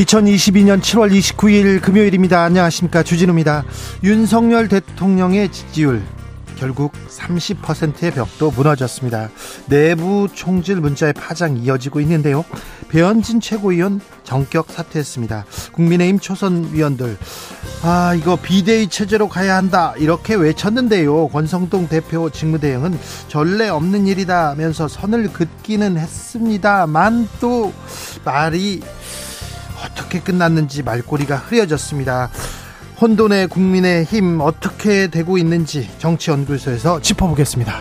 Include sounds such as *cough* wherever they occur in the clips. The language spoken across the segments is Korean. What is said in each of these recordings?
2022년 7월 29일 금요일입니다. 안녕하십니까. 주진우입니다. 윤석열 대통령의 지지율 결국 30%의 벽도 무너졌습니다. 내부 총질 문자의 파장이 이어지고 있는데요. 배현진 최고위원 정격 사퇴했습니다. 국민의힘 초선 위원들 아 이거 비대위 체제로 가야 한다 이렇게 외쳤는데요. 권성동 대표 직무대행은 전례 없는 일이다면서 선을 긋기는 했습니다만 또 말이 어떻게 끝났는지 말꼬리가 흐려졌습니다. 혼돈의 국민의 힘 어떻게 되고 있는지 정치연구소에서 짚어보겠습니다.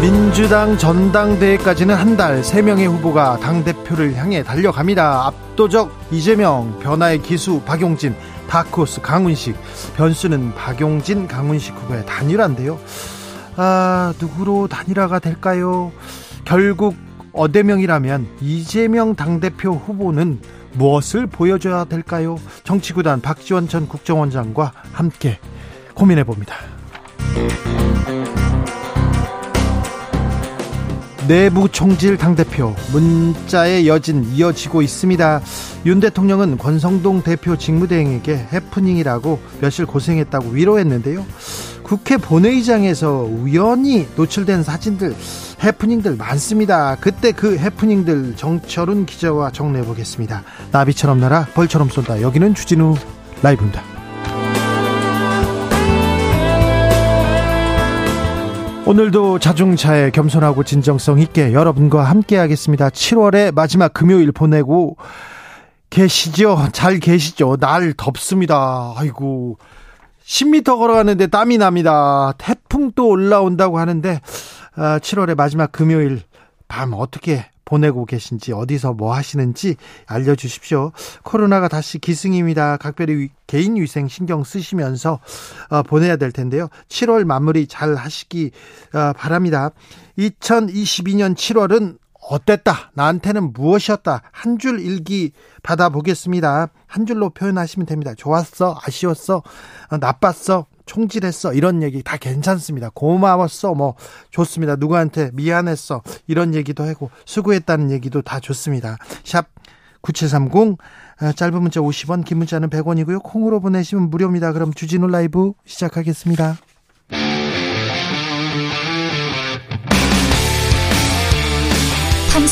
민주당 전당대회까지는 한 달, 3명의 후보가 당대표를 향해 달려갑니다. 압도적 이재명, 변화의 기수 박용진, 다크호스 강훈식, 변수는 박용진, 강훈식 후보의 단일화인데요. 아, 누구로 단일화가 될까요? 결국 어대명이라면 이재명 당대표 후보는 무엇을 보여줘야 될까요? 정치구단 박지원 전 국정원장과 함께 고민해 봅니다. 내부 총질 당대표 문자의 여진 이어지고 있습니다. 윤 대통령은 권성동 대표 직무대행에게 해프닝이라고 며칠 고생했다고 위로했는데요. 국회 본회의장에서 우연히 노출된 사진들 해프닝들 많습니다. 그때 그 해프닝들 정철훈 기자와 정리해 보겠습니다. 나비처럼 날아 벌처럼 쏜다. 여기는 주진우 라이브입니다. 오늘도 자중차에 겸손하고 진정성 있게 여러분과 함께 하겠습니다. 7월의 마지막 금요일 보내고 계시죠? 잘 계시죠? 날 덥습니다. 아이고. 10m 걸어가는데 땀이 납니다. 태풍 또 올라온다고 하는데 7월의 아, 마지막 금요일 밤 어떻게 보내고 계신지 어디서 뭐 하시는지 알려주십시오. 코로나가 다시 기승입니다. 각별히 개인 위생 신경 쓰시면서 어, 보내야 될 텐데요. 7월 마무리 잘 하시기 어, 바랍니다. 2022년 7월은 어땠다? 나한테는 무엇이었다? 한 줄 일기 받아보겠습니다. 한 줄로 표현하시면 됩니다. 좋았어? 아쉬웠어? 어, 나빴어? 총질했어 이런 얘기 다 괜찮습니다. 고마웠어 뭐 좋습니다. 누구한테 미안했어 이런 얘기도 하고 수고했다는 얘기도 다 좋습니다. 샵 9730 아, 짧은 문자 50원 긴 문자는 100원이고요. 콩으로 보내시면 무료입니다. 그럼 주진우 라이브 시작하겠습니다.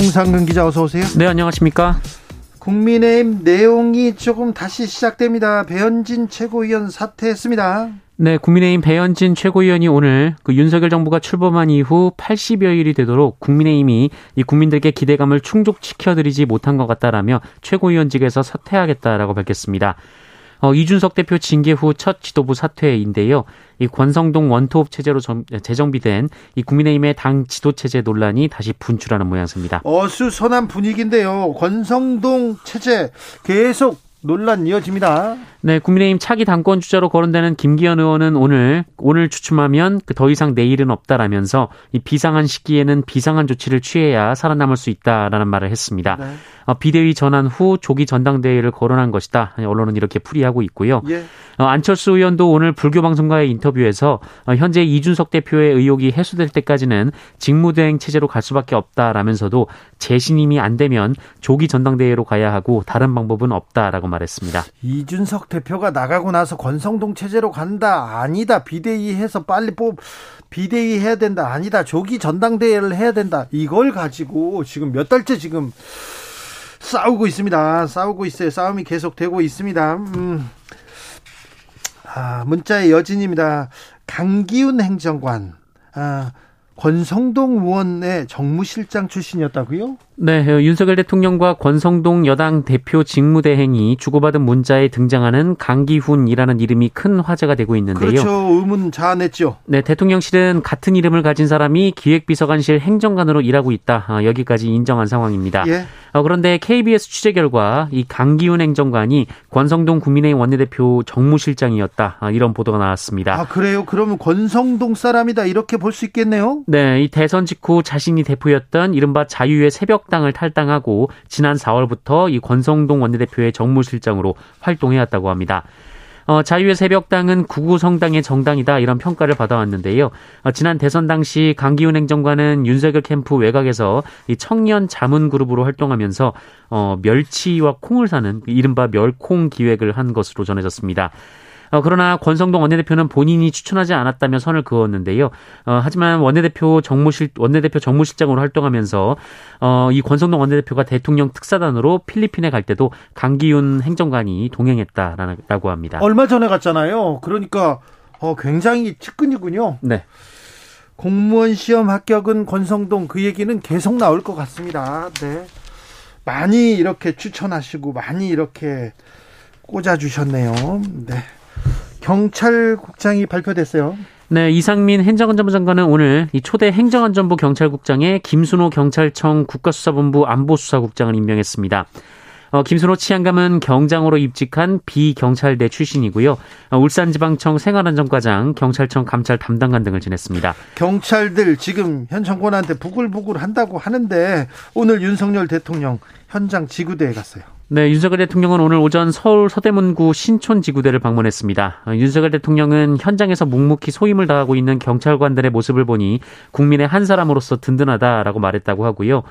정상근 기자 어서 오세요. 네 안녕하십니까. 국민의힘 내용이 조금 다시 시작됩니다. 배현진 최고위원 사퇴했습니다. 네, 국민의힘 배현진 최고위원이 오늘 그 윤석열 정부가 출범한 이후 80여일이 되도록 국민의힘이 이 국민들께 기대감을 충족시켜드리지 못한 것 같다라며 최고위원직에서 사퇴하겠다라고 밝혔습니다. 어, 이준석 대표 징계 후 첫 지도부 사퇴인데요. 이 권성동 원톱 체제로 점, 재정비된 이 국민의힘의 당 지도 체제 논란이 다시 분출하는 모양새입니다. 어수선한 분위기인데요. 권성동 체제 계속 논란 이어집니다. 네, 국민의힘 차기 당권 주자로 거론되는 김기현 의원은 오늘 오늘 추춤하면 그 더 이상 내일은 없다라면서 이 비상한 시기에는 비상한 조치를 취해야 살아남을 수 있다라는 말을 했습니다. 네. 어, 비대위 전환 후 조기 전당대회를 거론한 것이다. 언론은 이렇게 풀이하고 있고요. 예. 어, 안철수 의원도 오늘 불교 방송과의 인터뷰에서 어, 현재 이준석 대표의 의혹이 해소될 때까지는 직무대행 체제로 갈 수밖에 없다라면서도 재신임이 안 되면 조기 전당대회로 가야 하고 다른 방법은 없다라고 말했습니다. 이준석 대표가 나가고 나서 권성동 체제로 간다. 아니다. 비대위 해서 빨리 뽑, 비대위 해야 된다. 아니다. 조기 전당대회를 해야 된다. 이걸 가지고 지금 몇 달째 지금 싸우고 있습니다. 싸우고 있어요. 싸움이 계속되고 있습니다. 음. 아, 문자의 여진입니다. 강기훈 행정관. 아, 권성동 의원의 정무실장 출신이었다고요? 네, 윤석열 대통령과 권성동 여당 대표 직무대행이 주고받은 문자에 등장하는 강기훈이라는 이름이 큰 화제가 되고 있는데요. 그렇죠. 의문 자아냈죠. 네, 대통령실은 같은 이름을 가진 사람이 기획비서관실 행정관으로 일하고 있다. 아, 여기까지 인정한 상황입니다. 예. 어, 그런데 KBS 취재 결과 이 강기훈 행정관이 권성동 국민의힘 원내대표 정무실장이었다. 아, 이런 보도가 나왔습니다. 아, 그래요? 그러면 권성동 사람이다. 이렇게 볼 수 있겠네요? 네, 이 대선 직후 자신이 대표였던 이른바 자유의 새벽 새벽당을 탈당하고 지난 4월부터 이 권성동 원내대표의 정무실장으로 활동해왔다고 합니다. 어, 자유의 새벽당은 구구 성당의 정당이다 이런 평가를 받아왔는데요. 어, 지난 대선 당시 강기훈 행정관은 윤석열 캠프 외곽에서 이 청년 자문 그룹으로 활동하면서 어, 멸치와 콩을 사는 이른바 멸콩 기획을 한 것으로 전해졌습니다. 어, 그러나 권성동 원내대표는 본인이 추천하지 않았다며 선을 그었는데요. 어, 하지만 원내대표 정무실 원내대표 정무실장으로 활동하면서 어, 이 권성동 원내대표가 대통령 특사단으로 필리핀에 갈 때도 강기훈 행정관이 동행했다라고 합니다. 얼마 전에 갔잖아요. 그러니까 어, 굉장히 측근이군요. 네. 공무원 시험 합격은 권성동 그 얘기는 계속 나올 것 같습니다. 네. 많이 이렇게 추천하시고 많이 이렇게 꽂아주셨네요. 네. 경찰국장이 발표됐어요. 네, 이상민 행정안전부 장관은 오늘 이 초대 행정안전부 경찰국장에 김순호 경찰청 국가수사본부 안보수사국장을 임명했습니다. 어, 김순호 치안감은 경장으로 입직한 비경찰대 출신이고요. 어, 울산지방청 생활안전과장, 경찰청 감찰 담당관 등을 지냈습니다. 경찰들 지금 현 정권한테 부글부글 한다고 하는데 오늘 윤석열 대통령 현장 지구대에 갔어요. 네, 윤석열 대통령은 오늘 오전 서울 서대문구 신촌지구대를 방문했습니다. 어, 윤석열 대통령은 현장에서 묵묵히 소임을 다하고 있는 경찰관들의 모습을 보니 국민의 한 사람으로서 든든하다라고 말했다고 하고요.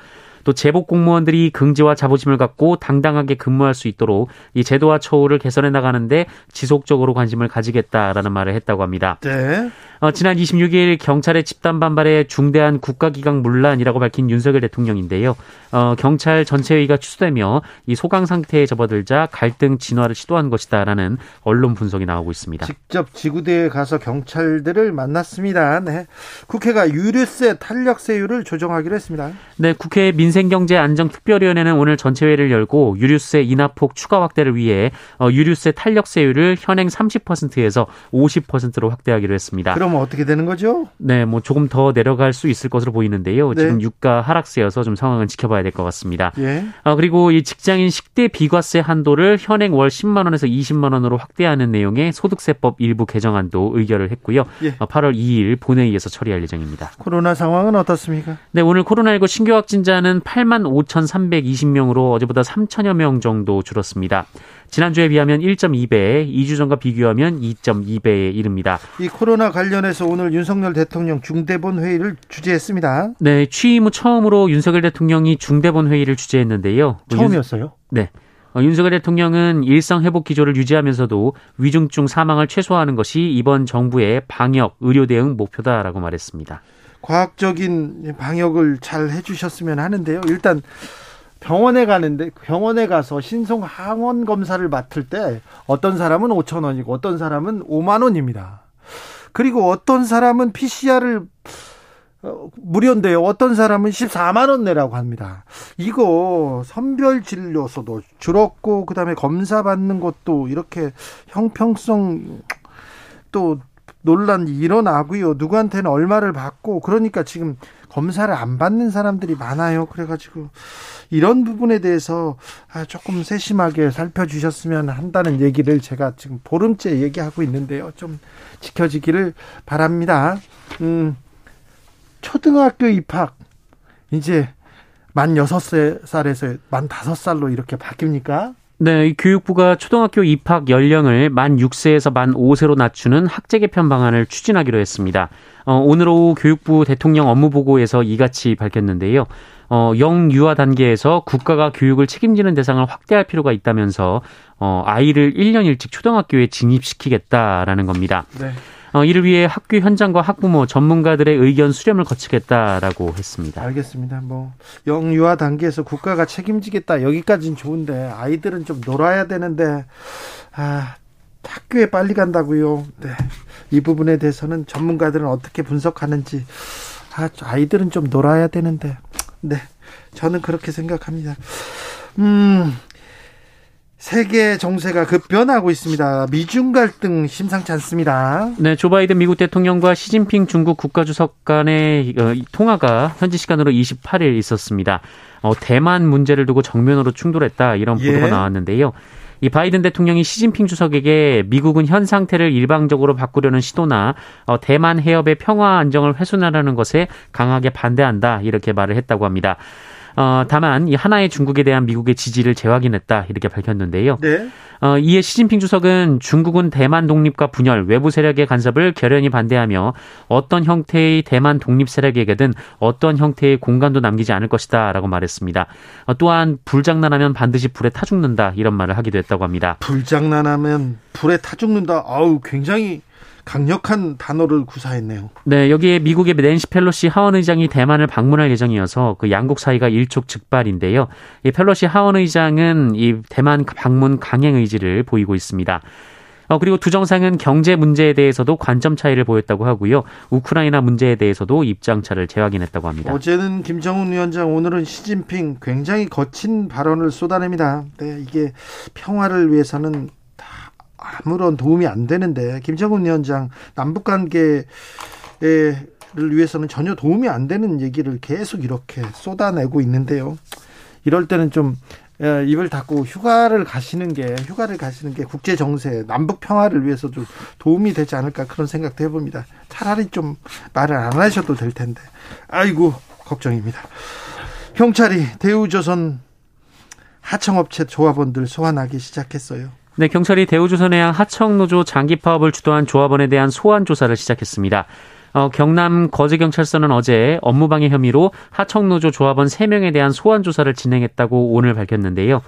또 제복 공무원들이 긍지와 자부심을 갖고 당당하게 근무할 수 있도록 이 제도와 처우를 개선해 나가는데 지속적으로 관심을 가지겠다라는 말을 했다고 합니다. 네. 어, 지난 26일 경찰의 집단 반발에 중대한 국가기강 문란이라고 밝힌 윤석열 대통령인데요. 어, 경찰 전체회의가 취소되며 이 소강 상태에 접어들자 갈등 진화를 시도한 것이다라는 언론 분석이 나오고 있습니다. 직접 지구대에 가서 경찰들을 만났습니다. 네. 국회가 유류세 탄력세율을 조정하기로 했습니다. 네, 국회 민생경제안정특별위원회는 오늘 전체회의를 열고 유류세 인하폭 추가 확대를 위해 어, 유류세 탄력세율을 현행 30%에서 50%로 확대하기로 했습니다. 그럼 그러면 어떻게 되는 거죠? 네, 뭐 조금 더 내려갈 수 있을 것으로 보이는데요. 네. 지금 유가 하락세여서 좀 상황을 지켜봐야 될 것 같습니다. 예. 아, 그리고 이 직장인 식대 비과세 한도를 현행 월 10만 원에서 20만 원으로 확대하는 내용의 소득세법 일부 개정안도 의결을 했고요. 예. 8월 어, 2일 본회의에서 처리할 예정입니다. 코로나 상황은 어떻습니까? 네, 오늘 코로나19 신규 확진자는 8만 5,320명으로 어제보다 3천여 명 정도 줄었습니다. 지난주에 비하면 1.2배, 2주 전과 비교하면 2.2배에 이릅니다. 이 코로나 관련해서 오늘 윤석열 대통령 중대본 회의를 주재했습니다. 네, 취임 후 처음으로 윤석열 대통령이 중대본 회의를 주재했는데요. 처음이었어요? 네. 어, 윤석열 대통령은 일상 회복 기조를 유지하면서도 위중증 사망을 최소화하는 것이 이번 정부의 방역 의료 대응 목표다라고 말했습니다. 과학적인 방역을 잘 해주셨으면 하는데요. 일단 병원에 가는데 병원에 가서 신속 항원 검사를 맡을 때 어떤 사람은 5천 원이고 어떤 사람은 5만 원입니다. 그리고 어떤 사람은 PCR을 어, 무료인데요. 어떤 사람은 14만 원 내라고 합니다. 이거 선별 진료소도 줄었고 그다음에 검사 받는 것도 이렇게 형평성 또 논란이 일어나고요. 누구한테는 얼마를 받고 그러니까 지금 검사를 안 받는 사람들이 많아요. 그래가지고 이런 부분에 대해서 아, 조금 세심하게 살펴주셨으면 한다는 얘기를 제가 지금 보름째 얘기하고 있는데요. 좀 지켜지기를 바랍니다. 음, 초등학교 입학 이제 만 여섯 살에서 만 다섯 살로 이렇게 바뀝니까? 네, 교육부가 초등학교 입학 연령을 만 6세에서 만 5세로 낮추는 학제 개편 방안을 추진하기로 했습니다. 어, 오늘 오후 교육부 대통령 업무보고에서 이같이 밝혔는데요. 어, 영유아 단계에서 국가가 교육을 책임지는 대상을 확대할 필요가 있다면서 어, 아이를 1년 일찍 초등학교에 진입시키겠다라는 겁니다. 네. 어, 이를 위해 학교 현장과 학부모, 전문가들의 의견 수렴을 거치겠다라고 했습니다. 알겠습니다. 뭐 영유아 단계에서 국가가 책임지겠다 여기까지는 좋은데 아이들은 좀 놀아야 되는데 아 학교에 빨리 간다고요. 네. 이 부분에 대해서는 전문가들은 어떻게 분석하는지 아, 아이들은 좀 놀아야 되는데 네. 저는 그렇게 생각합니다. 음. 세계 정세가 급변하고 있습니다. 미중 갈등 심상치 않습니다. 네, 조 바이든 미국 대통령과 시진핑 중국 국가주석 간의 어, 통화가 현지 시간으로 28일 있었습니다. 어, 대만 문제를 두고 정면으로 충돌했다 이런 보도가 예. 나왔는데요. 이 바이든 대통령이 시진핑 주석에게 미국은 현 상태를 일방적으로 바꾸려는 시도나 어, 대만 해협의 평화 안정을 훼손하려는 것에 강하게 반대한다 이렇게 말을 했다고 합니다. 어, 다만 이 하나의 중국에 대한 미국의 지지를 재확인했다 이렇게 밝혔는데요. 네. 어, 이에 시진핑 주석은 중국은 대만 독립과 분열, 외부 세력의 간섭을 결연히 반대하며 어떤 형태의 대만 독립 세력에게든 어떤 형태의 공간도 남기지 않을 것이다라고 말했습니다. 어, 또한 불장난하면 반드시 불에 타 죽는다 이런 말을 하기도 했다고 합니다. 불장난하면 불에 타 죽는다. 아우 굉장히 강력한 단어를 구사했네요. 네, 여기에 미국의 낸시 펠로시 하원 의장이 대만을 방문할 예정이어서 그 양국 사이가 일촉즉발인데요. 이 펠로시 하원 의장은 이 대만 방문 강행 의지를 보이고 있습니다. 어, 그리고 두 정상은 경제 문제에 대해서도 관점 차이를 보였다고 하고요. 우크라이나 문제에 대해서도 입장차를 재확인했다고 합니다. 어제는 김정은 위원장, 오늘은 시진핑 굉장히 거친 발언을 쏟아냅니다. 네, 이게 평화를 위해서는 아무런 도움이 안 되는데 김정은 위원장 남북 관계를 위해서는 전혀 도움이 안 되는 얘기를 계속 이렇게 쏟아내고 있는데요. 이럴 때는 좀 입을 닫고 휴가를 가시는 게 휴가를 가시는 게 국제 정세 남북 평화를 위해서 좀 도움이 되지 않을까 그런 생각도 해봅니다. 차라리 좀 말을 안 하셔도 될 텐데 아이고 걱정입니다. 경찰이 대우조선 하청업체 조합원들 소환하기 시작했어요. 네, 경찰이 대우조선해양 하청노조 장기 파업을 주도한 조합원에 대한 소환 조사를 시작했습니다. 어, 경남 거제경찰서는 어제 업무방해 혐의로 하청노조 조합원 3명에 대한 소환 조사를 진행했다고 오늘 밝혔는데요.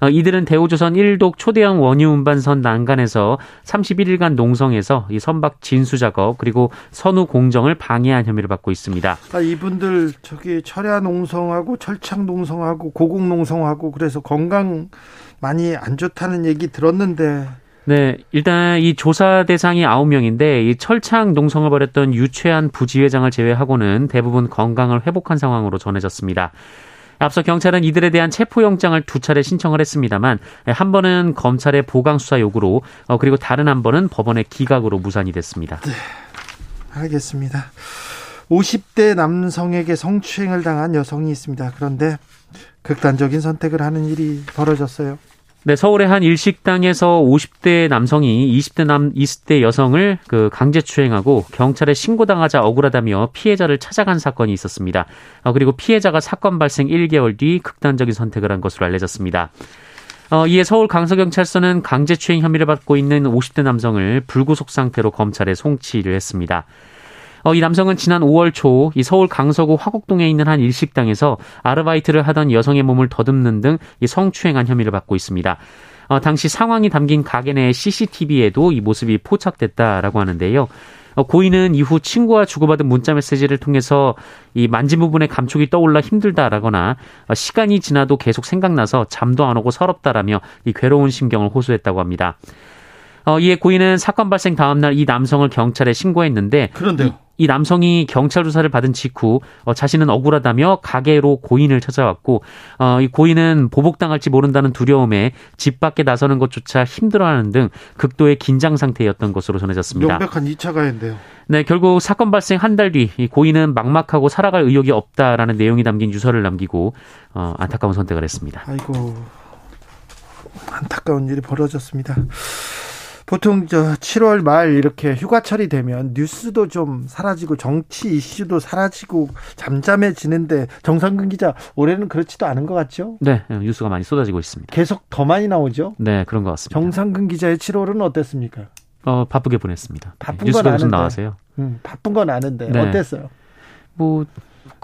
어, 이들은 대우조선 1독 초대형 원유 운반선 난간에서 31일간 농성해서 이 선박 진수 작업 그리고 선후 공정을 방해한 혐의를 받고 있습니다. 아, 이분들 저기 철야 농성하고 철창 농성하고 고공 농성하고 그래서 건강 많이 안 좋다는 얘기 들었는데 네, 일단 이 조사 대상이 9명인데 이 철창 농성을 벌였던 유최한 부지회장을 제외하고는 대부분 건강을 회복한 상황으로 전해졌습니다. 앞서 경찰은 이들에 대한 체포영장을 두 차례 신청을 했습니다만 한 번은 검찰의 보강 수사 요구로 어, 그리고 다른 한 번은 법원의 기각으로 무산이 됐습니다. 네, 알겠습니다. 50대 남성에게 성추행을 당한 여성이 있습니다. 그런데 극단적인 선택을 하는 일이 벌어졌어요. 네, 서울의 한 일식당에서 50대 남성이 20대 남 20대 여성을 그 강제 추행하고 경찰에 신고당하자 억울하다며 피해자를 찾아간 사건이 있었습니다. 어, 그리고 피해자가 사건 발생 1개월 뒤 극단적인 선택을 한 것으로 알려졌습니다. 어, 이에 서울 강서경찰서는 강제추행 혐의를 받고 있는 50대 남성을 불구속 상태로 검찰에 송치를 했습니다. 어, 이 남성은 지난 5월 초 이 서울 강서구 화곡동에 있는 한 일식당에서 아르바이트를 하던 여성의 몸을 더듬는 등 이 성추행한 혐의를 받고 있습니다. 어, 당시 상황이 담긴 가게 내 CCTV에도 이 모습이 포착됐다라고 하는데요. 어, 고인은 이후 친구와 주고받은 문자 메시지를 통해서 이 만진 부분에 감촉이 떠올라 힘들다라거나 어, 시간이 지나도 계속 생각나서 잠도 안 오고 서럽다라며 이 괴로운 심경을 호소했다고 합니다. 어, 이에 고인은 사건 발생 다음날 이 남성을 경찰에 신고했는데 그런데요. 이 남성이 경찰 조사를 받은 직후 어, 자신은 억울하다며 가게로 고인을 찾아왔고 어, 이 고인은 보복당할지 모른다는 두려움에 집 밖에 나서는 것조차 힘들어하는 등 극도의 긴장 상태였던 것으로 전해졌습니다. 명백한 2차 가해인데요. 네, 결국 사건 발생 한 달 뒤 이 고인은 막막하고 살아갈 의욕이 없다라는 내용이 담긴 유서를 남기고 어, 안타까운 선택을 했습니다. 아이고 안타까운 일이 벌어졌습니다. 보통 저 7월 말 이렇게 휴가철이 되면 뉴스도 좀 사라지고 정치 이슈도 사라지고 잠잠해지는데 정상근 기자 올해는 그렇지도 않은 것 같죠? 네, 뉴스가 많이 쏟아지고 있습니다. 계속 더 많이 나오죠? 네, 그런 것 같습니다. 정상근 기자의 7월은 어땠습니까? 어, 바쁘게 보냈습니다. 바쁜 네, 뉴스가 무슨 나와서요? 음, 바쁜 건 아는데 네. 어땠어요? 뭐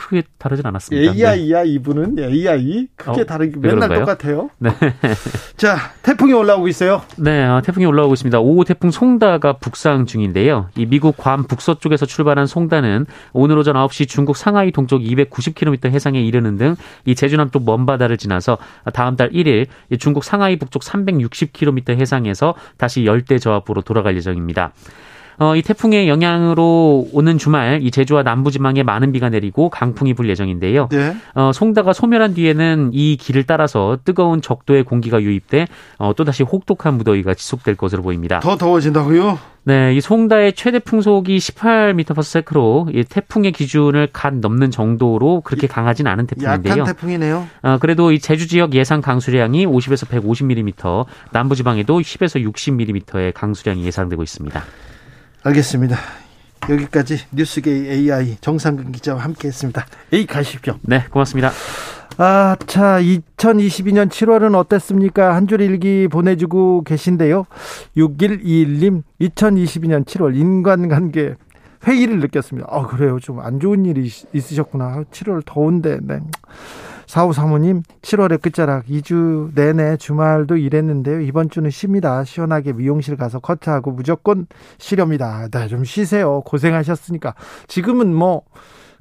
크게 다르진 않았습니다. AI야 네. 이분은 AI 크게 어, 다르게 맨날 그런가요? 똑같아요. 네. *laughs* 자 태풍이 올라오고 있어요. 네, 어, 태풍이 올라오고 있습니다. 5호 태풍 송다가 북상 중인데요. 이 미국 괌 북서쪽에서 출발한 송다는 오늘 오전 9시 중국 상하이 동쪽 290km 해상에 이르는 등 이 제주 남쪽 먼 바다를 지나서 다음 달 1일 중국 상하이 북쪽 360km 해상에서 다시 열대 저압으로 돌아갈 예정입니다. 어, 이 태풍의 영향으로 오는 주말 이 제주와 남부 지방에 많은 비가 내리고 강풍이 불 예정인데요. 네. 어, 송다가 소멸한 뒤에는 이 길을 따라서 뜨거운 적도의 공기가 유입돼 어, 또다시 혹독한 무더위가 지속될 것으로 보입니다. 더 더워진다고요? 네, 이 송다의 최대 풍속이 18m/s로 이 태풍의 기준을 갓 넘는 정도로 그렇게 강하진 않은 태풍인데요. 약한 태풍이네요. 어, 그래도 이 제주 지역 예상 강수량이 50에서 150mm, 남부 지방에도 10에서 60mm의 강수량이 예상되고 있습니다. 알겠습니다. 여기까지 뉴스게이 AI 정상근 기자와 함께했습니다. 에이 가십시오. 네, 고맙습니다. 아, 자, 2022년 7월은 어땠습니까? 한 줄 일기 보내주고 계신데요. 6121님, 2022년 7월 인간관계 회의를 느꼈습니다. 아, 그래요. 좀 안 좋은 일이 있 으셨구나. 7월 더운데, 네. 사후 사모님 7월의 끝자락 2주 내내 주말도 일했는데요. 이번 주는 쉽니다. 시원하게 미용실 가서 커트하고 무조건 쉬렵니다. 네, 좀 쉬세요. 고생하셨으니까. 지금은 뭐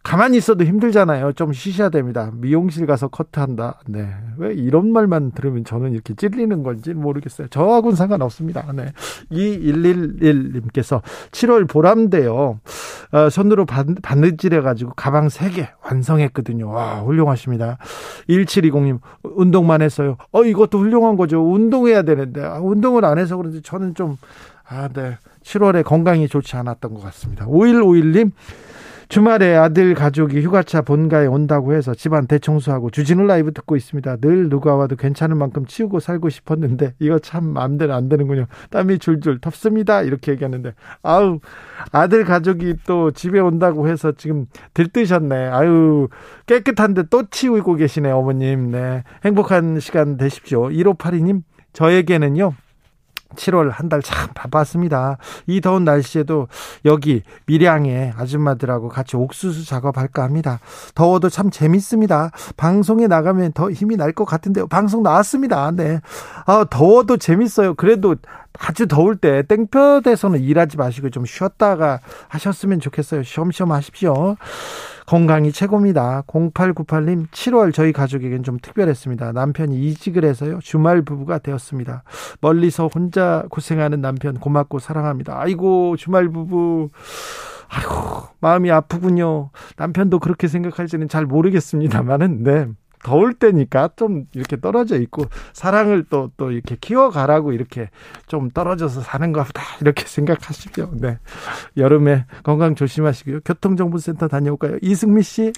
가만히 있어도 힘들잖아요. 좀 쉬셔야 됩니다. 미용실 가서 커트한다. 네. 왜 이런 말만 들으면 저는 이렇게 찔리는 건지 모르겠어요. 저하고는 상관없습니다. 네. 2111님께서 7월 보람대요. 어, 손으로 바느질해가지고 가방 3개 완성했거든요. 와, 훌륭하십니다. 1720님, 운동만 했어요. 어, 이것도 훌륭한 거죠. 운동해야 되는데. 아, 운동을 안 해서 그런지 저는 좀, 아, 네. 7월에 건강이 좋지 않았던 것 같습니다. 5151님, 주말에 아들 가족이 휴가차 본가에 온다고 해서 집안 대청소하고 주진우 라이브 듣고 있습니다. 늘 누가 와도 괜찮을 만큼 치우고 살고 싶었는데 이거 참 마음대로 안 되는군요. 땀이 줄줄 텁습니다. 이렇게 얘기하는데 아우 아들 가족이 또 집에 온다고 해서 지금 들뜨셨네. 아유 깨끗한데 또 치우고 계시네 어머님. 네 행복한 시간 되십시오. 1582님 저에게는요. 7월 한 달 참 바빴습니다. 이 더운 날씨에도 여기 밀양에 아줌마들하고 같이 옥수수 작업할까 합니다. 더워도 참 재밌습니다. 방송에 나가면 더 힘이 날 것 같은데요. 방송 나왔습니다. 네. 아, 더워도 재밌어요. 그래도 아주 더울 때 땡볕에서는 일하지 마시고 좀 쉬었다가 하셨으면 좋겠어요. 쉬엄쉬엄 하십시오. 건강이 최고입니다. 0898님, 7월 저희 가족에겐 좀 특별했습니다. 남편이 이직을 해서요. 주말 부부가 되었습니다. 멀리서 혼자 고생하는 남편 고맙고 사랑합니다. 아이고, 주말 부부. 아이고, 마음이 아프군요. 남편도 그렇게 생각할지는 잘 모르겠습니다만은, 네. 더울 때니까 좀 이렇게 떨어져 있고 사랑을 또또 이렇게 키워가라고 이렇게 좀 떨어져서 사는 것보다 이렇게 *laughs* 생각하시죠. 네. 여름에 건강 조심하시고요. 교통정보센터 다녀올까요? 이승미 씨.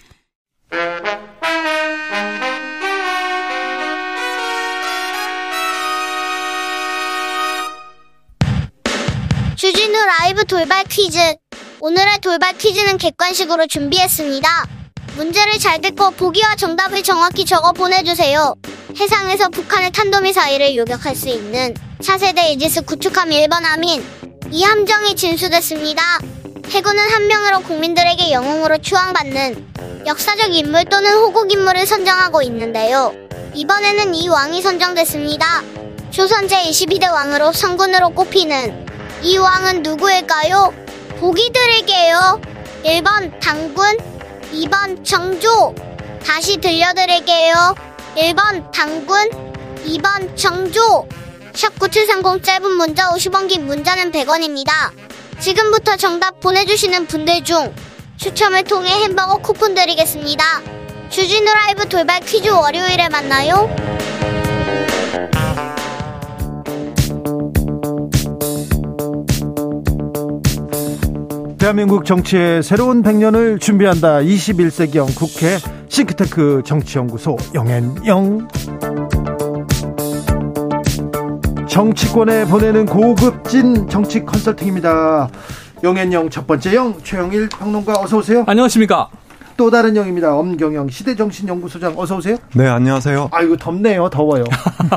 주진우 라이브 돌발 퀴즈. 오늘의 돌발 퀴즈는 객관식으로 준비했습니다. 문제를 잘 듣고 보기와 정답을 정확히 적어 보내주세요. 해상에서 북한의 탄도미사일을 요격할 수 있는 차세대 이지스 구축함 1번 함인 이 함정이 진수됐습니다. 해군은 한 명으로 국민들에게 영웅으로 추앙받는 역사적 인물 또는 호국 인물을 선정하고 있는데요. 이번에는 이 왕이 선정됐습니다. 조선 제22대 왕으로 성군으로 꼽히는 이 왕은 누구일까요? 보기 드릴게요. 1번 당군, 2번 정조. 다시 들려드릴게요. 1번 당군, 2번 정조. 샵9730 짧은 문자 50원 긴 문자는 100원입니다. 지금부터 정답 보내주시는 분들 중 추첨을 통해 햄버거 쿠폰 드리겠습니다. 주진우 라이브 돌발 퀴즈 월요일에 만나요. 대한민국 정치의 새로운 100년을 준비한다. 21세기형 국회 싱크테크 정치연구소 영앤영. 정치권에 보내는 고급진 정치 컨설팅입니다. 영앤영 첫 번째 영 최영일 평론가 어서 오세요. 안녕하십니까. 또 다른 영입니다. 엄경영 시대정신연구소장 어서 오세요. 네 안녕하세요. 아이고 덥네요. 더워요.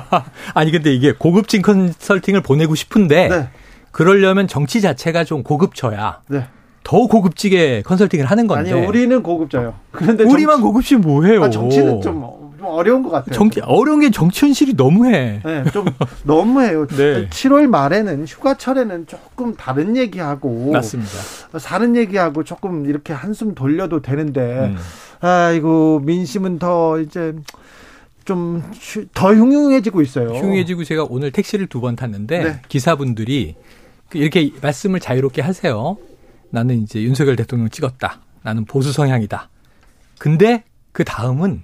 *laughs* 아니 근데 이게 고급진 컨설팅을 보내고 싶은데 네. 그러려면 정치 자체가 좀 고급져야 네. 더 고급지게 컨설팅을 하는 건데. 아니 우리는 고급져요. 그런데 우리만 고급지 뭐해요? 아, 정치는 좀, 좀 어려운 것 같아요. 정치 어려운 게 정치 현실이 너무해. 네, 좀 *laughs* 너무해요. 네. 7월 말에는 휴가철에는 조금 다른 얘기하고 맞습니다. 사는 얘기하고 조금 이렇게 한숨 돌려도 되는데 음. 아이고 민심은 더 이제 좀 더 흉흉해지고 있어요. 흉해지고 제가 오늘 택시를 두 번 탔는데 네. 기사분들이 그 이렇게 말씀을 자유롭게 하세요. 나는 이제 윤석열 대통령 찍었다. 나는 보수 성향이다. 근데 그 다음은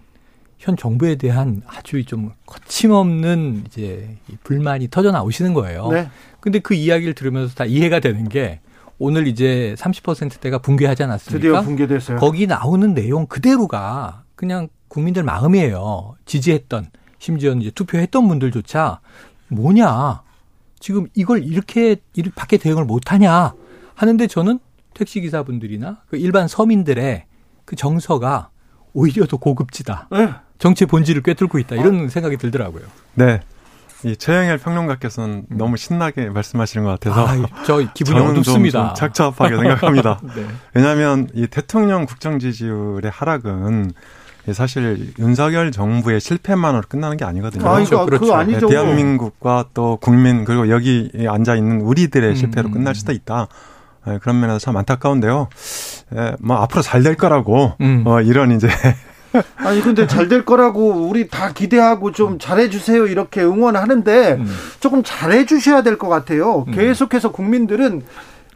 현 정부에 대한 아주 좀 거침없는 이제 이 불만이 터져 나오시는 거예요. 네. 근데 그 이야기를 들으면서 다 이해가 되는 게 오늘 이제 30%대가 붕괴하지 않았습니까? 드디어 붕괴됐어요. 거기 나오는 내용 그대로가 그냥 국민들 마음이에요. 지지했던 심지어는 이제 투표했던 분들조차 뭐냐 지금 이걸 이렇게 이렇게 밖에 대응을 못하냐 하는데 저는 택시 기사분들이나 그 일반 서민들의 그 정서가 오히려 더 고급지다. 네. 정치의 본질을 꿰뚫고 있다. 이런 생각이 들더라고요. 네. 이 최영일 평론가께서는 너무 신나게 말씀하시는 것 같아서 아, 저 기분이 어둡습니다. 좀 착잡하게 생각합니다. *laughs* 네. 왜냐하면 이 대통령 국정 지지율의 하락은 사실 윤석열 정부의 실패만으로 끝나는 게 아니거든요. 아, 이거 그렇죠. 그거 아니죠. 네, 대한민국과 또 국민 그리고 여기 앉아 있는 우리들의 음. 실패로 끝날 수도 있다. 예, 그런 면에서 참 안타까운데요. 예, 뭐 앞으로 잘 될 거라고 음. 어, 이런 이제 *laughs* 아니 근데 잘 될 거라고 우리 다 기대하고 좀 잘해 주세요 이렇게 응원하는데 음. 조금 잘해 주셔야 될 것 같아요. 계속해서 국민들은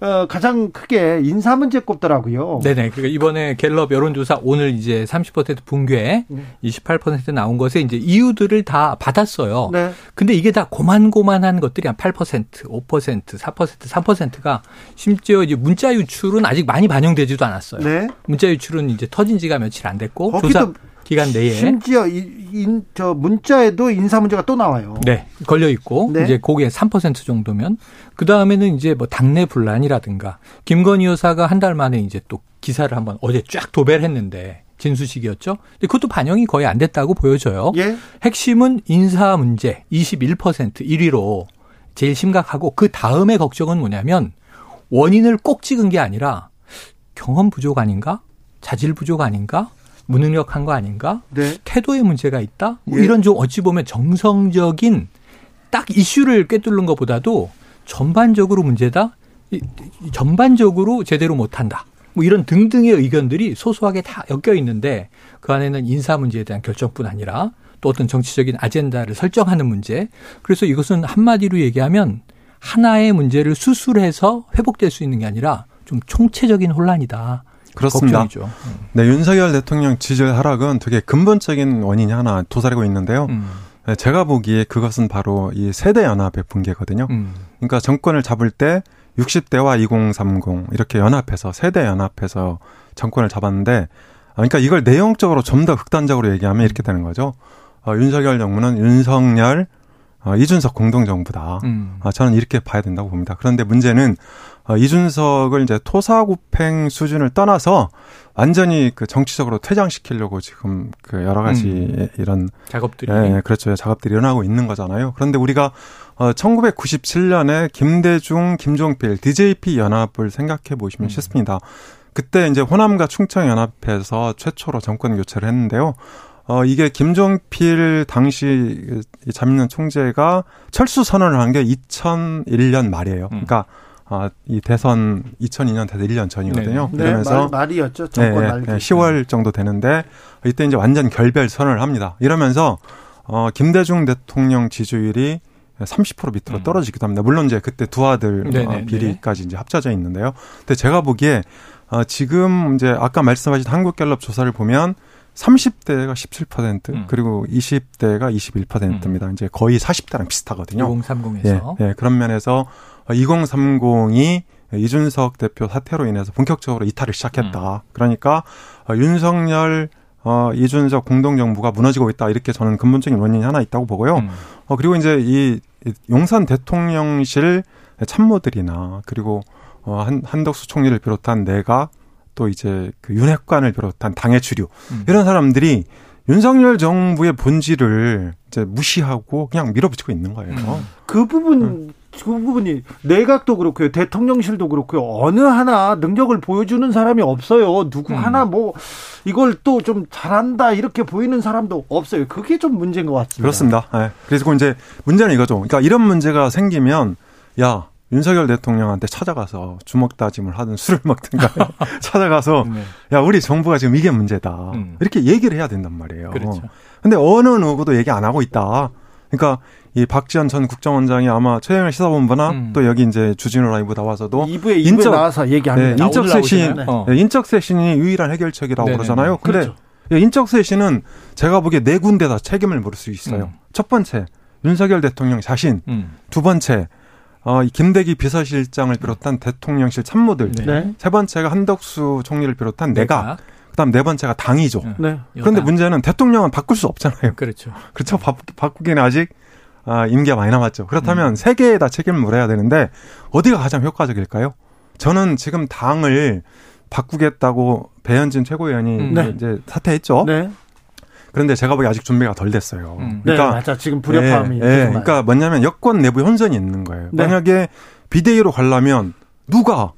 어, 가장 크게 인사 문제 꼽더라고요. 네네. 그러니까 이번에 갤럽 여론조사 오늘 이제 30% 붕괴, 28% 나온 것에 이제 이유들을 다 받았어요. 네. 근데 이게 다 고만고만한 것들이 한 8%, 5%, 4%, 3%가 심지어 이제 문자 유출은 아직 많이 반영되지도 않았어요. 네. 문자 유출은 이제 터진 지가 며칠 안 됐고 조사 기간 내에 심지어 이, 인, 저 문자에도 인사 문제가 또 나와요. 네, 걸려 있고 네. 이제 그게 3% 정도면 그 다음에는 이제 뭐 당내 분란이라든가 김건희 여사가 한 달 만에 이제 또 기사를 한번 어제 쫙 도배를 했는데 진수식이었죠. 근데 그것도 반영이 거의 안 됐다고 보여져요. 예. 핵심은 인사 문제 21% 1위로 제일 심각하고 그 다음에 걱정은 뭐냐면 원인을 꼭 찍은 게 아니라 경험 부족 아닌가? 자질 부족 아닌가? 무능력한 거 아닌가? 네. 태도에 문제가 있다? 뭐 예. 이런 좀 어찌 보면 정성적인 딱 이슈를 꿰뚫는 것보다도 전반적으로 문제다? 이- 이- 전반적으로 제대로 못한다. 뭐 이런 등등의 의견들이 소소하게 다 엮여 있는데 그 안에는 인사 문제에 대한 결정뿐 아니라 또 어떤 정치적인 아젠다를 설정하는 문제. 그래서 이것은 한마디로 얘기하면 하나의 문제를 수술해서 회복될 수 있는 게 아니라 좀 총체적인 혼란이다. 그렇습니다. 걱정이죠. 네, 윤석열 대통령 지지율 하락은 되게 근본적인 원인이 하나 도사리고 있는데요. 음. 네, 제가 보기에 그것은 바로 이 세대 연합의 붕괴거든요. 음. 그러니까 정권을 잡을 때 60대와 2030 이렇게 연합해서 세대 연합해서 정권을 잡았는데 아, 그러니까 이걸 내용적으로 좀 더 극단적으로 얘기하면 이렇게 되는 거죠. 어, 윤석열 정부는 윤석열, 어, 이준석 공동정부다. 음. 아, 저는 이렇게 봐야 된다고 봅니다. 그런데 문제는 어, 이준석을 이제 토사구팽 수준을 떠나서 완전히 그 정치적으로 퇴장시키려고 지금 그 여러 가지 음. 이런 작업들이 예, 예, 그렇죠. 작업들이 일어나고 있는 거잖아요. 그런데 우리가 어 1997년에 김대중, 김종필, DJP 연합을 생각해 보시면 음. 쉽습니다. 그때 이제 호남과 충청 연합해서 최초로 정권 교체를 했는데요. 어 이게 김종필 당시 이 자민련 총재가 철수 선언을 한 게 2001년 말이에요. 음. 그러니까 아, 이 대선 2002년 대선 1년 전이거든요. 네, 그러면서 말, 말이었죠. 정권 네. 네, 10월 정도 되는데 이때 이제 완전 결별 선언을 합니다. 이러면서 어 김대중 대통령 지지율이 30% 밑으로 음. 떨어지기도 합니다. 물론 이제 그때 두 아들 네네, 어, 비리까지 이제 합쳐져 있는데요. 근데 제가 보기에 어 지금 이제 아까 말씀하신 한국갤럽 조사를 보면 30대가 17% 음. 그리고 20대가 21%입니다. 이제 거의 40대랑 비슷하거든요. 2030에서 예, 예, 그런 면에서 2030이 이준석 대표 사태로 인해서 본격적으로 이탈을 시작했다. 음. 그러니까 어, 윤석열 어, 이준석 공동정부가 무너지고 있다. 이렇게 저는 근본적인 원인이 하나 있다고 보고요. 음. 어, 그리고 이제 이, 이 용산 대통령실 참모들이나 그리고 어, 한, 한덕수 총리를 비롯한 내각 또 이제 그 윤핵관을 비롯한 당의 주류 음. 이런 사람들이 윤석열 정부의 본질을 이제 무시하고 그냥 밀어붙이고 있는 거예요. 음. 그 부분 그 부분이 내각도 그렇고요, 대통령실도 그렇고요. 어느 하나 능력을 보여주는 사람이 없어요. 누구 음. 하나 뭐 이걸 또 좀 잘한다 이렇게 보이는 사람도 없어요. 그게 좀 문제인 것 같습니다. 그렇습니다. 예. 그리고 이제 문제는 이거죠. 그러니까 이런 문제가 생기면 야 윤석열 대통령한테 찾아가서 주먹 다짐을 하든 술을 *laughs* 먹든가 *laughs* 찾아가서 네. 야 우리 정부가 지금 이게 문제다 음. 이렇게 얘기를 해야 된단 말이에요. 그렇죠. 근데 어느 누구도 얘기 안 하고 있다. 그러니까 이 박지원 전 국정원장이 아마 최영일 시사본부나 음. 또 여기 이제 주진우 라이브 나와서도 2부에 2부에 인적- 나와서 네, 얘기합니다. 인적 쇄신? 어. 네, 인적 쇄신이 유일한 해결책이라고 네네네. 그러잖아요. 근데 그렇죠. 예, 인적 쇄신은 제가 보기에 네 군데 다 책임을 물을 수 있어요. 음. 첫 번째 윤석열 대통령 자신, 음. 두 번째 어, 이 김대기 비서실장을 비롯한 대통령실 참모들, 네. 네. 세 번째가 한덕수 총리를 비롯한 내각, 그다음 네 번째가 당이죠. 음. 네. 그런데 여당. 문제는 대통령은 바꿀 수 없잖아요. 그렇죠. 그렇죠. 바, 바꾸기는 아직 아, 임기가 많이 남았죠. 그렇다면 음. 세 개에 다 책임을 물어야 되는데 어디가 가장 효과적일까요? 저는 지금 당을 바꾸겠다고 배현진 최고위원이 음. 네. 이제 사퇴했죠. 네. 그런데 제가 보기에 아직 준비가 덜 됐어요. 음. 네, 그러니까 맞아. 지금 불협화음이. 예, 예. 그러니까 뭐냐면 여권 내부 혼선이 있는 거예요. 네. 만약에 비대위로 가려면 누가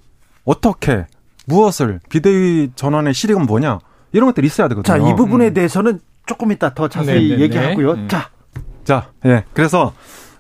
어떻게 무엇을 비대위 전환의 실익은 뭐냐 이런 것들이 있어야 되거든요. 자, 이 부분에 음. 대해서는 조금 이따 더 자세히 네, 네, 네. 얘기하고요. 음. 자, 자, 예. 그래서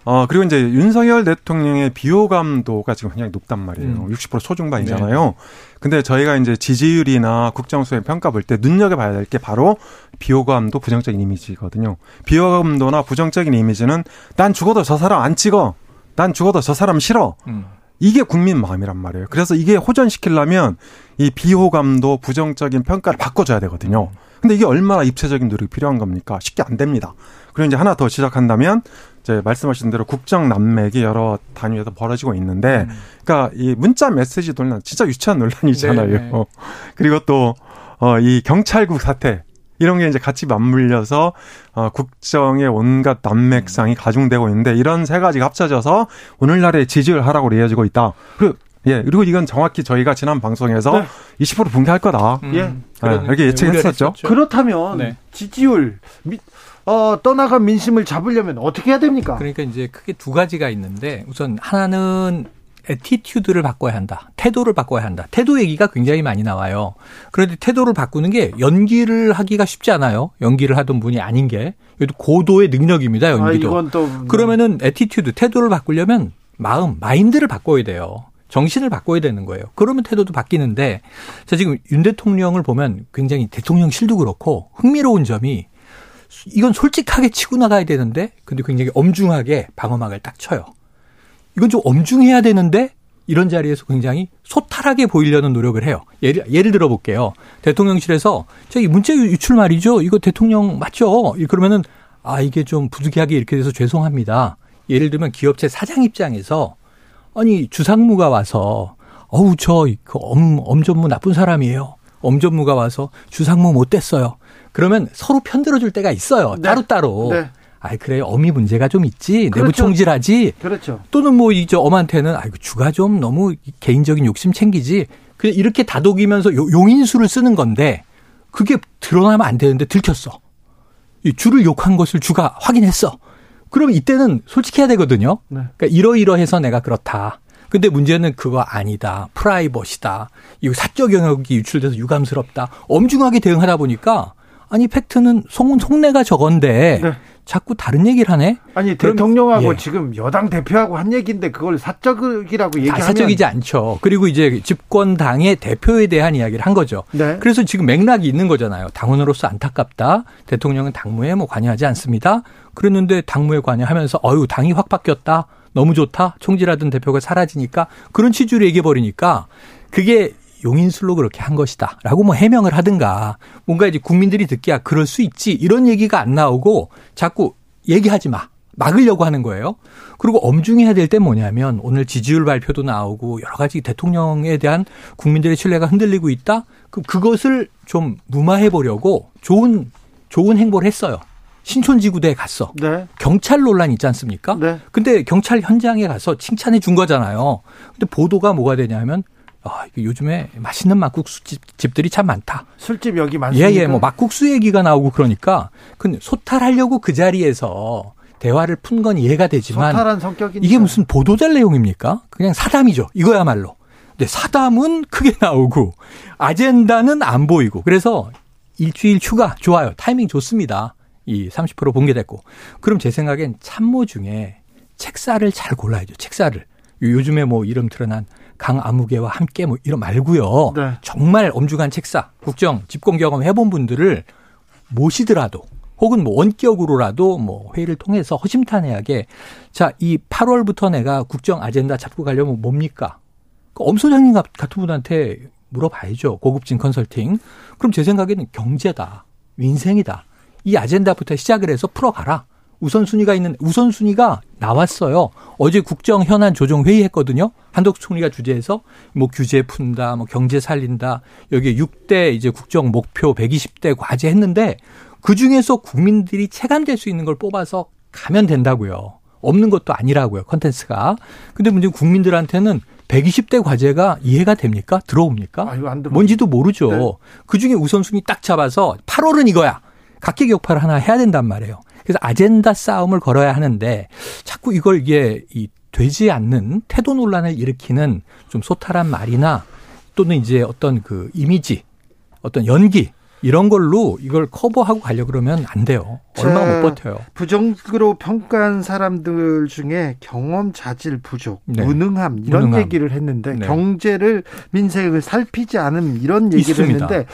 어 그리고 이제 윤석열 대통령의 비호감도가 지금 굉장히 높단 말이에요. 음. 60% 초중반이잖아요. 근데 저희가 이제 지지율이나 국정수행 평가 볼 때 눈여겨봐야 될 게 바로 비호감도 부정적인 이미지거든요. 비호감도나 부정적인 이미지는 난 죽어도 저 사람 안 찍어. 난 죽어도 저 사람 싫어. 음. 이게 국민 마음이란 말이에요. 그래서 이게 호전시키려면 이 비호감도 부정적인 평가를 바꿔줘야 되거든요. 근데 이게 얼마나 입체적인 노력이 필요한 겁니까? 쉽게 안 됩니다. 그리고 이제 하나 더 시작한다면 이제 말씀하신 대로 국정 난맥이 여러 단위에서 벌어지고 있는데, 그러니까 이 문자 메시지 논란 진짜 유치한 논란이잖아요. 네, 네. *laughs* 그리고 또 어 이 경찰국 사태 이런 게 이제 같이 맞물려서 어 국정의 온갖 난맥상이 가중되고 있는데 이런 세 가지가 합쳐져서 오늘날의 지지율 하락으로 이어지고 있다. 그리고 예 그리고 이건 정확히 저희가 지난 방송에서 네. 20% 붕괴할 거다. 음. 예. 아, 이렇게 예측을 우려를 했었죠. 했었죠. 그렇다면 네. 지지율 미- 어, 떠나간 민심을 잡으려면 어떻게 해야 됩니까? 그러니까 이제 크게 두 가지가 있는데 우선 하나는 attitude를 바꿔야 한다. 태도를 바꿔야 한다. 태도 얘기가 굉장히 많이 나와요. 그런데 태도를 바꾸는 게 연기를 하기가 쉽지 않아요. 연기를 하던 분이 아닌 게. 이것도 고도의 능력입니다. 아, 연기도. 이건 또 그러면은 attitude, 태도를 바꾸려면 마음, 마인드를 바꿔야 돼요. 정신을 바꿔야 되는 거예요. 그러면 태도도 바뀌는데, 자, 지금 윤 대통령을 보면 굉장히 대통령실도 그렇고 흥미로운 점이 이건 솔직하게 치고 나가야 되는데, 근데 굉장히 엄중하게 방어막을 딱 쳐요. 이건 좀 엄중해야 되는데, 이런 자리에서 굉장히 소탈하게 보이려는 노력을 해요. 예를, 예를 들어 볼게요. 대통령실에서 저기 문자 유출 말이죠. 이거 대통령 맞죠? 그러면은 아, 이게 좀 부득이하게 이렇게 돼서 죄송합니다. 예를 들면 기업체 사장 입장에서 아니, 주상무가 와서 어우, 저그 엄, 엄전무 나쁜 사람이에요. 엄전무가 와서 주상무 못 됐어요. 그러면 서로 편들어줄 때가 있어요. 네. 따로따로. 네. 아이, 그래, 엄이 문제가 좀 있지. 내부 그렇죠. 총질하지. 그렇죠. 또는 뭐 이제 엄한테는 아이고 주가 좀 너무 개인적인 욕심 챙기지. 그냥 이렇게 다독이면서 요- 용인수를 쓰는 건데 그게 드러나면 안 되는데 들켰어. 이 주를 욕한 것을 주가 확인했어. 그러면 이때는 솔직해야 되거든요. 네. 그러니까 이러이러해서 내가 그렇다. 근데 문제는 그거 아니다. 프라이버시다. 이거 사적 영역이 유출돼서 유감스럽다. 엄중하게 대응하다 보니까 아니 팩트는 속, 속내가 저건데 네. 자꾸 다른 얘기를 하네. 아니 대통령하고 예. 지금 여당 대표하고 한 얘기인데 그걸 사적이라고 얘기하면 다 사적이지 않죠. 그리고 이제 집권당의 대표에 대한 이야기를 한 거죠. 네. 그래서 지금 맥락이 있는 거잖아요. 당원으로서 안타깝다. 대통령은 당무에 뭐 관여하지 않습니다. 그랬는데 당무에 관여하면서 어유 당이 확 바뀌었다. 너무 좋다. 총질하던 대표가 사라지니까 그런 취지로 얘기해 버리니까 그게 용인술로 그렇게 한 것이다. 라고 뭐 해명을 하든가 뭔가 이제 국민들이 듣기야 그럴 수 있지. 이런 얘기가 안 나오고 자꾸 얘기하지 마. 막으려고 하는 거예요. 그리고 엄중해야 될 때 뭐냐면 오늘 지지율 발표도 나오고 여러 가지 대통령에 대한 국민들의 신뢰가 흔들리고 있다. 그 그것을 좀 무마해 보려고 좋은 좋은 행보를 했어요. 신촌지구대에 갔어. 네. 경찰 논란 있지 않습니까? 네. 근데 경찰 현장에 가서 칭찬해 준 거잖아요. 근데 보도가 뭐가 되냐면 아, 요즘에 맛있는 막국수 집, 집들이 참 많다. 술집 여기 많습니까? 예, 예, 뭐 막국수 얘기가 나오고 그러니까 근데 소탈하려고 그 자리에서 대화를 푼 건 이해가 되지만 소탈한 성격이 이게 무슨 보도될 내용입니까? 그냥 사담이죠. 이거야말로. 근데 사담은 크게 나오고 아젠다는 안 보이고 그래서 일주일 휴가 좋아요. 타이밍 좋습니다. 이 30% 공개됐고. 그럼 제 생각엔 참모 중에 책사를 잘 골라야죠. 책사를. 요즘에 뭐 이름 드러난 강아무개와 함께 뭐 이런 말고요. 네. 정말 엄중한 책사, 국정 집권 경험 해본 분들을 모시더라도 혹은 뭐 원격으로라도 뭐 회의를 통해서 허심탄회하게 자, 이 8월부터 내가 국정 아젠다 잡고 가려면 뭡니까? 그엄 소장님 같은 분한테 물어봐야죠. 고급진 컨설팅. 그럼 제 생각에는 경제다. 민생이다. 이 아젠다부터 시작을 해서 풀어가라. 우선순위가 있는 우선순위가 나왔어요. 어제 국정 현안 조정 회의 했거든요. 한덕수 총리가 주재해서 뭐 규제 푼다, 뭐 경제 살린다. 여기 6대 이제 국정 목표 120대 과제 했는데 그 중에서 국민들이 체감될 수 있는 걸 뽑아서 가면 된다고요. 없는 것도 아니라고요. 컨텐츠가. 근데 문제는 국민들한테는 120대 과제가 이해가 됩니까? 들어옵니까? 아, 들어오죠. 뭔지도 모르죠. 네. 그 중에 우선순위 딱 잡아서 8월은 이거야. 각계격파를 하나 해야 된단 말이에요. 그래서 아젠다 싸움을 걸어야 하는데 자꾸 이걸 이게 이 되지 않는 태도 논란을 일으키는 좀 소탈한 말이나 또는 이제 어떤 그 이미지, 어떤 연기 이런 걸로 이걸 커버하고 가려 그러면 안 돼요. 얼마 자, 못 버텨요. 부정적으로 평가한 사람들 중에 경험 자질 부족, 네. 무능함 이런 무능함. 얘기를 했는데 네. 경제를 민생을 살피지 않음 이런 얘기를 있습니다. 했는데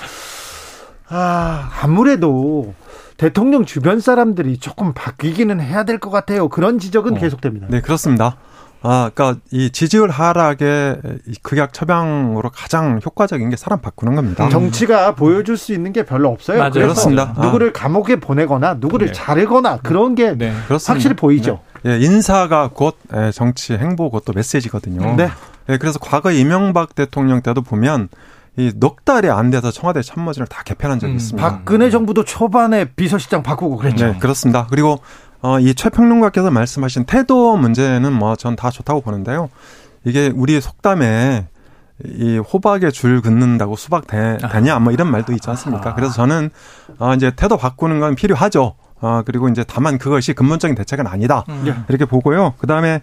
아, 아무래도 대통령 주변 사람들이 조금 바뀌기는 해야 될 것 같아요. 그런 지적은 어. 계속됩니다. 네, 그렇습니다. 아, 그러니까 이 지지율 하락의 이 극약 처방으로 가장 효과적인 게 사람 바꾸는 겁니다. 정치가 보여줄 수 있는 게 별로 없어요. 맞아요. 그래서 그렇습니다. 아. 누구를 감옥에 보내거나 누구를 네. 자르거나 그런 게 네. 확실히 보이죠. 예, 인사가 곧 예, 정치 행보 그것도 메시지거든요. 네. 예, 그래서 과거 이명박 대통령 때도 보면 이넉 달이 안 돼서 청와대 참모진을 다 개편한 적이 음, 있습니다. 박근혜 정부도 초반에 비서실장 바꾸고 그랬죠. 네, 그렇습니다. 그리고 어, 이 최평론가께서 말씀하신 태도 문제는 뭐 전 다 좋다고 보는데요. 이게 우리 속담에 이 호박에 줄 긋는다고 수박 되, 되냐 뭐 이런 말도 있지 않습니까? 그래서 저는 어, 이제 태도 바꾸는 건 필요하죠. 어, 그리고 이제 다만 그것이 근본적인 대책은 아니다. 예. 이렇게 보고요. 그 다음에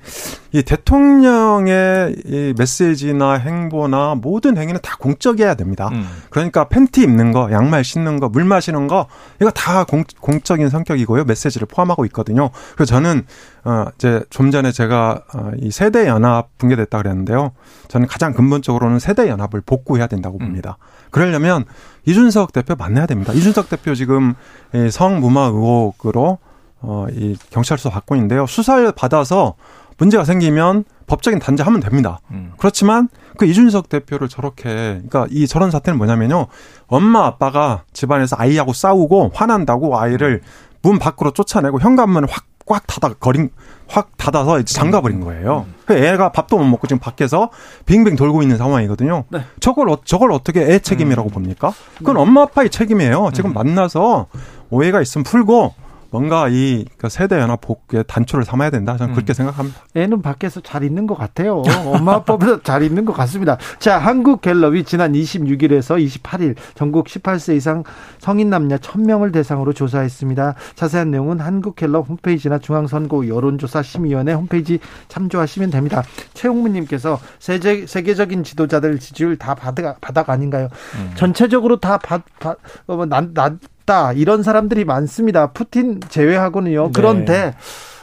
이 대통령의 이 메시지나 행보나 모든 행위는 다 공적이어야 됩니다. 음. 그러니까 팬티 입는 거, 양말 신는 거, 물 마시는 거 이거 다 공, 공적인 성격이고요. 메시지를 포함하고 있거든요. 그래서 저는 어 이제 좀 전에 제가 어, 이 세대 연합 붕괴됐다 그랬는데요. 저는 가장 근본적으로는 세대 연합을 복구해야 된다고 봅니다. 그러려면 이준석 대표 만나야 됩니다. 이준석 대표 지금 이 성무마 의혹으로 어, 이 경찰서 받고 있는데요. 수사를 받아서 문제가 생기면 법적인 단죄 하면 됩니다. 음. 그렇지만 그 이준석 대표를 저렇게 그러니까 이 저런 사태는 뭐냐면요. 엄마 아빠가 집안에서 아이하고 싸우고 화난다고 아이를 문 밖으로 쫓아내고 현관문을 확 꽉 닫아 거린 확 닫아서 이제 잠가 버린 거예요. 그 애가 밥도 못 먹고 지금 밖에서 빙빙 돌고 있는 상황이거든요. 네. 저걸 어- 저걸 어떻게 애 책임이라고 봅니까? 그건 엄마 아빠의 책임이에요. 지금 만나서 오해가 있으면 풀고 뭔가 이 세대 연합 복구의 단초를 삼아야 된다. 저는 그렇게 생각합니다. 애는 밖에서 잘 있는 것 같아요. 엄마 아빠보다 잘 있는 것 같습니다. 자, 한국 갤럽이 지난 26일에서 28일 전국 18세 이상 성인 남녀 1000명을 대상으로 조사했습니다. 자세한 내용은 한국 갤럽 홈페이지나 중앙선거 여론조사 심의위원회 홈페이지 참조하시면 됩니다. 최홍무님께서 세계, 세계적인 지도자들 지지율 다 바닥, 바닥 아닌가요? 전체적으로 다 바, 바, 어, 낮, 낮다 이런 사람들이 많습니다. 푸틴 제외하고는요. 네. 그런데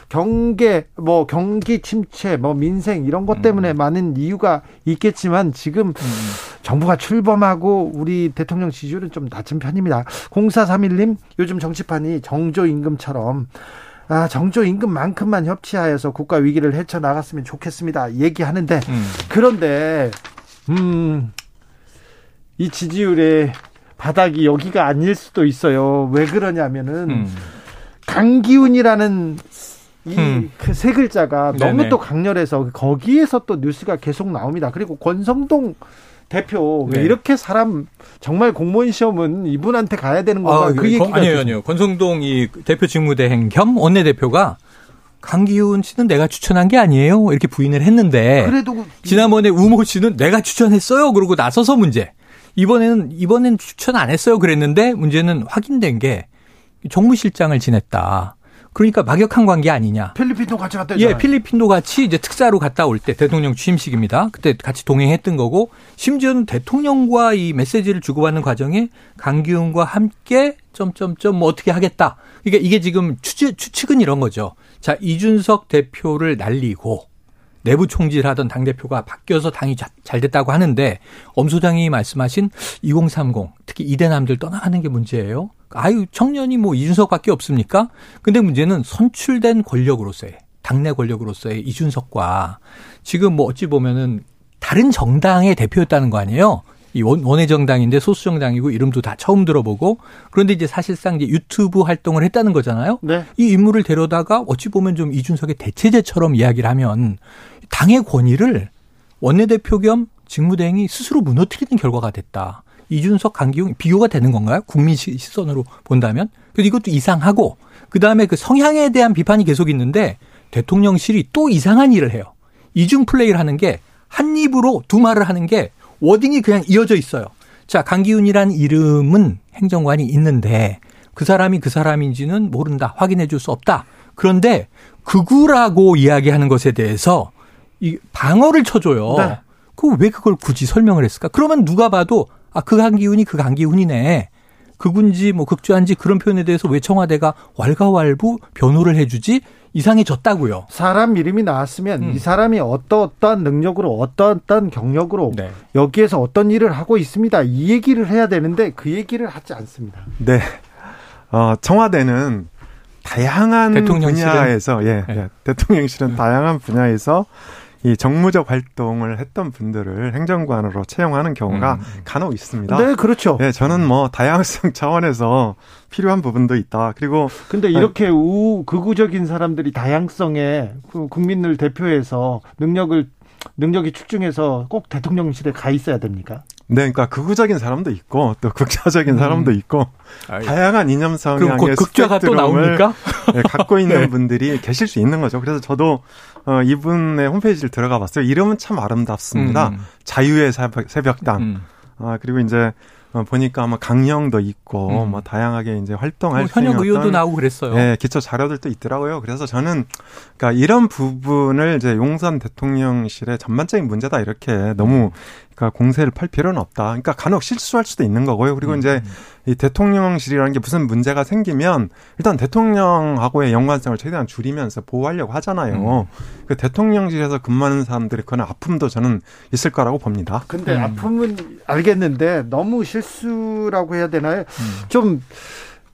경계 뭐 경기 침체 뭐 민생 이런 것 때문에 많은 이유가 있겠지만 지금 정부가 출범하고 우리 대통령 지지율은 좀 낮은 편입니다. 0431님 요즘 정치판이 정조 임금처럼 아, 정조 임금만큼만 협치하여서 국가 위기를 헤쳐 나갔으면 좋겠습니다. 얘기하는데 음. 그런데 음, 이 지지율의 바닥이 여기가 아닐 수도 있어요. 왜 그러냐면은 음. 강기훈이라는 이 음. 그세 글자가 너무 네네. 또 강렬해서 거기에서 또 뉴스가 계속 나옵니다. 그리고 권성동 대표 왜 네. 이렇게 사람 정말 공무원 시험은 이분한테 가야 되는 건가 그 거- 얘기가 아니에요, 계속- 아니에요. 권성동 이 대표 직무대행 겸 원내대표가 강기훈 씨는 내가 추천한 게 아니에요. 이렇게 부인을 했는데 그래도 지난번에 우모 씨는 내가 추천했어요. 그러고 나서서 문제. 이번에는 이번엔 추천 안 했어요. 그랬는데 문제는 확인된 게 정무실장을 지냈다. 그러니까 막역한 관계 아니냐. 필리핀도 같이 갔다 예, 필리핀도 같이 이제 특사로 갔다 올 때 대통령 취임식입니다. 그때 같이 동행했던 거고 심지어는 대통령과 이 메시지를 주고받는 과정에 강기훈과 함께 점점점 뭐 어떻게 하겠다. 그러니까 이게 지금 추측, 추측은 이런 거죠. 자, 이준석 대표를 날리고 내부 총질하던 당 대표가 바뀌어서 당이 잘 됐다고 하는데 엄 소장이 말씀하신 2030 특히 이대남들 떠나가는 게 문제예요. 아유 청년이 뭐 이준석밖에 없습니까? 근데 문제는 선출된 권력으로서의 당내 권력으로서의 이준석과 지금 뭐 어찌 보면은 다른 정당의 대표였다는 거 아니에요? 이 원외 정당인데 소수 정당이고 이름도 다 처음 들어보고 그런데 이제 사실상 이제 유튜브 활동을 했다는 거잖아요. 네. 이 인물을 데려다가 어찌 보면 좀 이준석의 대체제처럼 이야기를 하면 당의 권위를 원내대표 겸 직무대행이 스스로 무너뜨리는 결과가 됐다. 이준석, 강기용 비교가 되는 건가요? 국민 시선으로 본다면? 그래서 이것도 이상하고 그다음에 그 성향에 대한 비판이 계속 있는데 대통령실이 또 이상한 일을 해요. 이중 플레이를 하는 게 한 입으로 두 말을 하는 게 워딩이 그냥 이어져 있어요. 자, 강기훈이라는 이름은 행정관이 있는데 그 사람이 그 사람인지는 모른다. 확인해 줄 수 없다. 그런데 극우라고 이야기하는 것에 대해서 이 방어를 쳐줘요. 네. 그왜 그걸 굳이 설명을 했을까? 그러면 누가 봐도 아, 그 강기훈이 그 강기훈이네. 극군지 뭐 극좌인지 그런 표현에 대해서 왜 청와대가 왈가왈부 변호를 해주지 이상해졌다고요. 사람 이름이 나왔으면 음. 이 사람이 어떠어떠한 능력으로 어떠어떠한 경력으로 네. 여기에서 어떤 일을 하고 있습니다. 이 얘기를 해야 되는데 그 얘기를 하지 않습니다. 네. 어, 청와대는 다양한 분야에서 예, 네. 예, 대통령실은 음. 다양한 분야에서 이 정무적 활동을 했던 분들을 행정관으로 채용하는 경우가 음. 간혹 있습니다. 네, 그렇죠. 네, 저는 뭐 다양성 *laughs* 차원에서 필요한 부분도 있다. 그리고 근데 이렇게 네. 우 극우적인 사람들이 다양성에 그 국민을 대표해서 능력을 능력이 출중해서 꼭 대통령실에 가 있어야 됩니까? 네, 그러니까 극우적인 사람도 있고 또 극좌적인 음. 사람도 있고 아이. 다양한 이념 성향의 극좌가 또 나옵니까? 네, *laughs* 갖고 있는 *laughs* 네. 분들이 계실 수 있는 거죠. 그래서 저도 어, 이분의 홈페이지를 들어가 봤어요. 이름은 참 아름답습니다. 음. 자유의 새벽, 당 음. 아, 그리고 이제 어, 보니까 아마 강령도 있고 음. 뭐 다양하게 이제 활동할 뭐 현역 의원도 나오고 그랬어요. 네, 기초 자료들도 있더라고요. 그래서 저는 그러니까 이런 부분을 이제 용산 대통령실의 전반적인 문제다 이렇게 너무 그러니까 공세를 팔 필요는 없다. 그러니까 간혹 실수할 수도 있는 거고요. 그리고 음. 이제 이 대통령실이라는 게 무슨 문제가 생기면 일단 대통령하고의 연관성을 최대한 줄이면서 보호하려고 하잖아요. 음. 그 대통령실에서 근무하는 사람들이 그런 아픔도 저는 있을 거라고 봅니다. 근데 음. 아픔은 알겠는데 너무 실수라고 해야 되나요? 음. 좀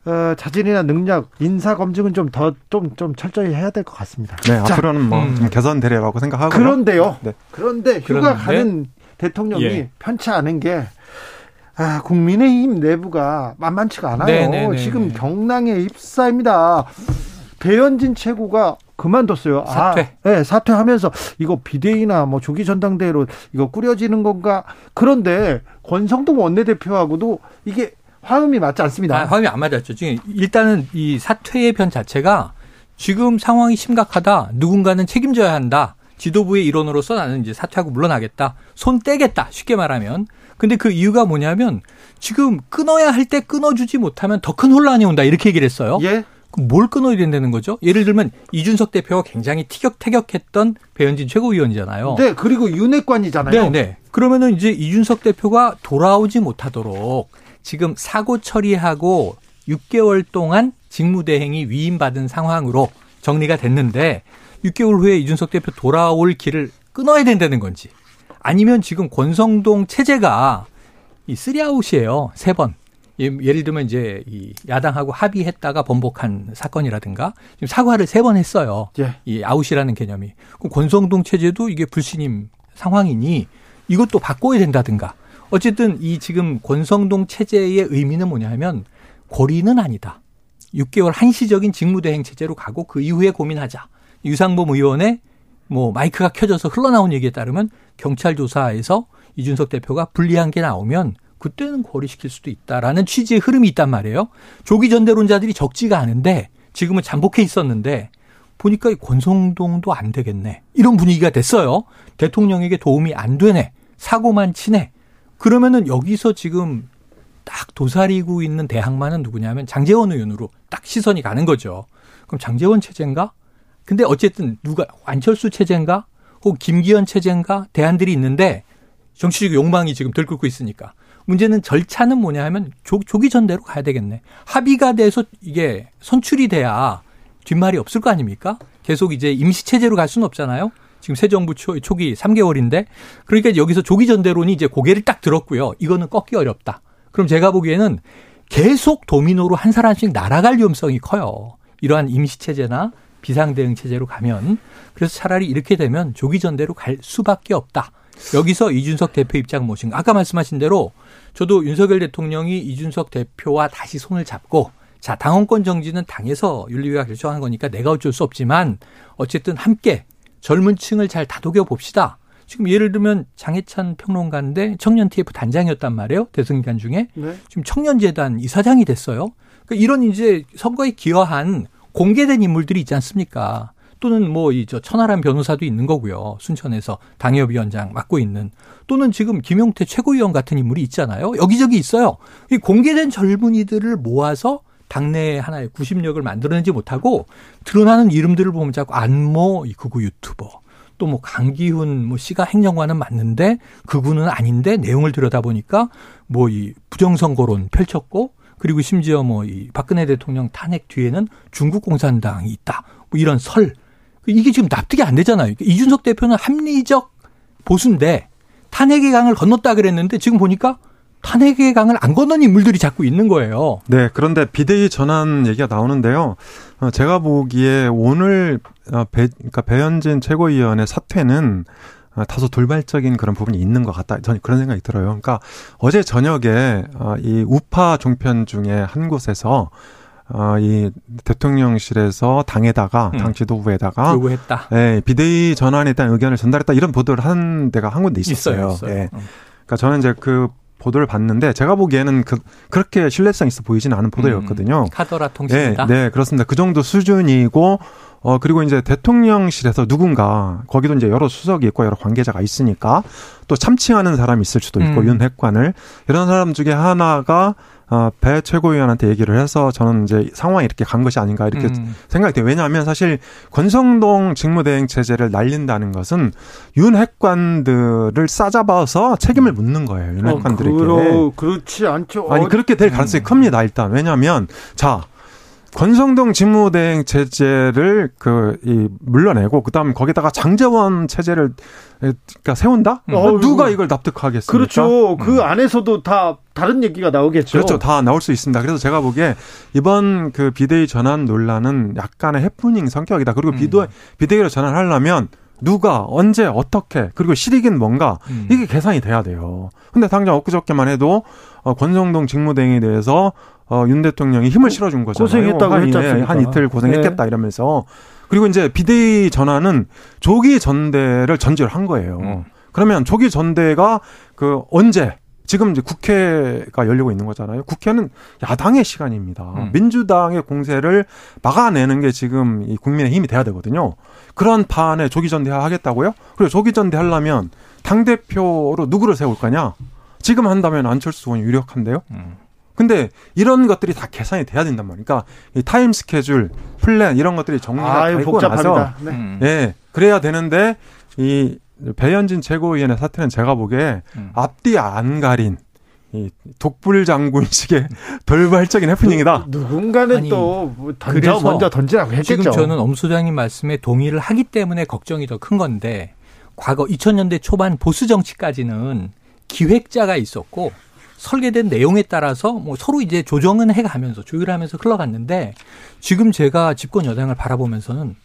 어, 자질이나 능력, 인사 검증은 좀더좀좀 철저히 해야 될 것 같습니다. 네, 자, 앞으로는 뭐 음. 개선되리라고 생각하고 그런데요. 네. 그런데 휴가 그런데? 가는 대통령이 예. 편치 않은 게 아, 국민의힘 내부가 만만치가 않아요. 네네네네. 네, 네, 지금 네. 경랑에 입사입니다. 배현진 최고가 그만뒀어요. 사퇴. 아, 네, 사퇴하면서 이거 비대위나 뭐 조기 전당대회로 이거 꾸려지는 건가? 그런데 권성동 원내대표하고도 이게 화음이 맞지 않습니다. 아, 화음이 안 맞았죠. 지금 일단은 이 사퇴의 편 자체가 지금 상황이 심각하다. 누군가는 책임져야 한다. 지도부의 일원으로서 나는 이제 사퇴하고 물러나겠다. 손 떼겠다. 쉽게 말하면. 근데 그 이유가 뭐냐면 지금 끊어야 할 때 끊어주지 못하면 더 큰 혼란이 온다. 이렇게 얘기를 했어요. 예. 뭘 끊어야 된다는 거죠? 예를 들면 이준석 대표가 굉장히 티격태격했던 배현진 최고위원이잖아요. 네, 그리고 윤핵관이잖아요. 네, 네. 그러면은 이제 이준석 대표가 돌아오지 못하도록 지금 사고 처리하고 6개월 동안 직무대행이 위임받은 상황으로 정리가 됐는데 6개월 후에 이준석 대표 돌아올 길을 끊어야 된다는 건지 아니면 지금 권성동 체제가 이 쓰리아웃이에요. 세 번. 예를 들면 이제 이 야당하고 합의했다가 번복한 사건이라든가 지금 사과를 세 번 했어요. 예. 이 아웃이라는 개념이. 그럼 권성동 체제도 이게 불신임 상황이니 이것도 바꿔야 된다든가. 어쨌든 이 지금 권성동 체제의 의미는 뭐냐 하면 고리는 아니다. 6개월 한시적인 직무대행 체제로 가고 그 이후에 고민하자. 유상범 의원의 뭐 마이크가 켜져서 흘러나온 얘기에 따르면 경찰 조사에서 이준석 대표가 불리한 게 나오면 그때는 거리시킬 수도 있다라는 취지의 흐름이 있단 말이에요. 조기 전대론자들이 적지가 않은데 지금은 잠복해 있었는데 보니까 권성동도 안 되겠네. 이런 분위기가 됐어요. 대통령에게 도움이 안 되네. 사고만 치네. 그러면은 여기서 지금 딱 도사리고 있는 대항마는 누구냐면 장재원 의원으로 딱 시선이 가는 거죠. 그럼 장재원 체제인가? 근데 어쨌든 누가 안철수 체제인가? 혹 김기현 체제인가? 대안들이 있는데 정치적 욕망이 지금 들끓고 있으니까. 문제는 절차는 뭐냐 하면 조, 조기 전대로 가야 되겠네. 합의가 돼서 이게 선출이 돼야 뒷말이 없을 거 아닙니까? 계속 이제 임시 체제로 갈 수는 없잖아요. 지금 새 정부 초, 초기 3개월인데 그러니까 여기서 조기 전대론이 이제 고개를 딱 들었고요. 이거는 꺾기 어렵다. 그럼 제가 보기에는 계속 도미노로 한 사람씩 날아갈 위험성이 커요. 이러한 임시 체제나 비상대응 체제로 가면 그래서 차라리 이렇게 되면 조기 전대로 갈 수밖에 없다. 여기서 이준석 대표 입장 무엇인가? 아까 말씀하신 대로 저도 윤석열 대통령이 이준석 대표와 다시 손을 잡고 자 당원권 정지는 당에서 윤리위가 결정한 거니까 내가 어쩔 수 없지만 어쨌든 함께 젊은 층을 잘 다독여 봅시다. 지금 예를 들면 장해찬 평론가인데 청년 TF 단장이었단 말이에요. 대선 기간 중에 네. 지금 청년재단 이사장이 됐어요. 그러니까 이런 이제 선거에 기여한 공개된 인물들이 있지 않습니까? 또는 뭐 이 저 천하람 변호사도 있는 거고요. 순천에서 당협위원장 맡고 있는 또는 지금 김용태 최고위원 같은 인물이 있잖아요. 여기저기 있어요. 이 공개된 젊은이들을 모아서 당내 하나의 구심력을 만들어내지 못하고 드러나는 이름들을 보면 자꾸 안모 이 극우 유튜버 또 뭐 강기훈 뭐 씨가 행정관은 맞는데 극우는 아닌데 내용을 들여다보니까 뭐 이 부정선거론 펼쳤고 그리고 심지어 뭐 이 박근혜 대통령 탄핵 뒤에는 중국 공산당이 있다. 뭐 이런 설 이게 지금 납득이 안 되잖아요. 이준석 대표는 합리적 보수인데 탄핵의 강을 건넜다 그랬는데 지금 보니까 탄핵의 강을 안 건넌 인물들이 자꾸 있는 거예요. 네, 그런데 비대위 전환 얘기가 나오는데요. 어, 제가 보기에 오늘 어, 배, 그러니까 배현진 최고위원의 사퇴는 어, 다소 돌발적인 그런 부분이 있는 것 같다. 저는 그런 생각이 들어요. 그러니까 어제 저녁에 이 우파 종편 중에 한 곳에서 어, 이 대통령실에서 당에다가 음. 당 지도부에다가 요구했다. 네, 비대위 전환에 대한 의견을 전달했다 이런 보도를 한 데가 한 군데 있었어요. 있어요. 있어요. 네. 음. 그러니까 저는 이제 그 보도를 봤는데 제가 보기에는 그 그렇게 신뢰성 있어 보이지는 않은 보도였거든요. 음, 카더라 네, 통신이다. 네, 그렇습니다. 그 정도 수준이고 어 그리고 이제 대통령실에서 누군가 거기도 이제 여러 수석이 있고 여러 관계자가 있으니까 또 참칭하는 사람이 있을 수도 있고 음. 윤 핵관을 이런 사람 중에 하나가 어, 배 최고위원한테 얘기를 해서 저는 이제 상황이 이렇게 간 것이 아닌가 이렇게 음. 생각이 돼요. 왜냐하면 사실 권성동 직무대행 체제를 날린다는 것은 윤 핵관들을 싸잡아서 책임을 묻는 거예요. 윤 어, 핵관들에게. 그러, 그렇지 않죠. 아니 어, 그렇게 될 가능성이 큽니다. 일단 왜냐하면 자 권성동 직무대행 체제를 그 이 물러내고 그다음 거기다가 장재원 체제를 그러니까 세운다? 어이구. 누가 이걸 납득하겠습니까? 그렇죠. 그 음. 안에서도 다 다른 얘기가 나오겠죠. 그렇죠. 다 나올 수 있습니다. 그래서 제가 보기에 이번 그 비대위 전환 논란은 약간의 해프닝 성격이다. 그리고 음. 비도, 비대위로 전환하려면 누가 언제 어떻게 그리고 실익은 뭔가 음. 이게 계산이 돼야 돼요. 근데 당장 엊그저께만 해도 어, 권성동 직무대행에 대해서 어, 윤 대통령이 힘을 실어준 거잖아요. 고생했다고 않습니까? 한 이틀 고생했겠다 이러면서 그리고 이제 비대위 전환은 조기 전대를 전제를 한 거예요. 음. 그러면 조기 전대가 그 언제 지금 이제 국회가 열리고 있는 거잖아요. 국회는 야당의 시간입니다. 음. 민주당의 공세를 막아내는 게 지금 이 국민의 힘이 돼야 되거든요. 그런 판에 조기 전대 하겠다고요? 그리고 조기 전대 하려면 당 대표로 누구를 세울 거냐? 지금 한다면 안철수 의원이 유력한데요. 음. 근데 이런 것들이 다 계산이 돼야 된단 말이니까 그러니까 이 타임 스케줄, 플랜 이런 것들이 정리가 아유, 되고 나서 복잡합니다. 네. 음. 예, 그래야 되는데 이 배현진 최고위원의 사태는 제가 보기에 음. 앞뒤 안 가린 이 독불 장군식의 *laughs* 돌발적인 해프닝이다. 누군가는 아니, 또뭐 던져 그래서 먼저 던지라고 했겠죠. 지금 저는 엄 소장님 말씀에 동의를 하기 때문에 걱정이 더 큰 건데 과거 2000년대 초반 보수 정치까지는 기획자가 있었고 설계된 내용에 따라서 뭐 서로 이제 조정은 해가면서 조율하면서 흘러갔는데 지금 제가 집권 여당을 바라보면서는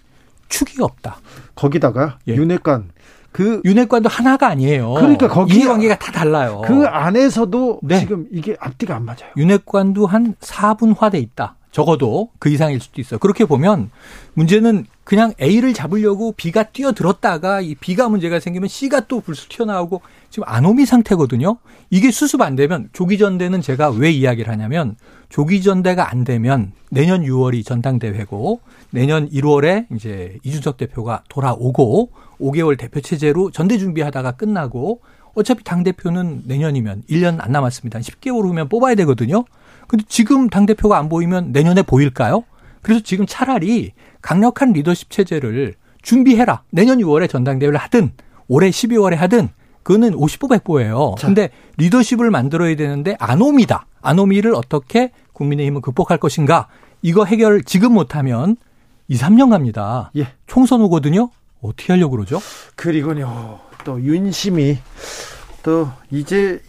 축이 없다. 거기다가 예. 윤핵관 그, 윤핵관도 하나가 아니에요. 그러니까 거기- 이해관계가 다 달라요. 그 안에서도 네. 지금 이게 앞뒤가 안 맞아요. 윤핵관도 한 4분화돼 있다. 적어도 그 이상일 수도 있어요. 그렇게 보면 문제는 그냥 A를 잡으려고 B가 뛰어들었다가 이 B가 문제가 생기면 C가 또 불쑥 튀어나오고 지금 아노미 상태거든요. 이게 수습 안 되면 조기전대는 제가 왜 이야기를 하냐면 조기전대가 안 되면 내년 6월이 전당대회고 내년 1월에 이제 이준석 대표가 돌아오고 5개월 대표 체제로 전대 준비하다가 끝나고 어차피 당 대표는 내년이면 1년 안 남았습니다. 10개월 후면 뽑아야 되거든요. 근데 지금 당 대표가 안 보이면 내년에 보일까요? 그래서 지금 차라리 강력한 리더십 체제를 준비해라. 내년 6월에 전당대회를 하든 올해 12월에 하든 그거는 50보 100보예요. 자. 근데 리더십을 만들어야 되는데 아노미다. 아노미를 어떻게 국민의힘은 극복할 것인가? 이거 해결 지금 못하면 2, 3년 갑니다. 예. 총선 오거든요. 어떻게 하려고 그러죠? 그리고요 또 윤심이 또 이제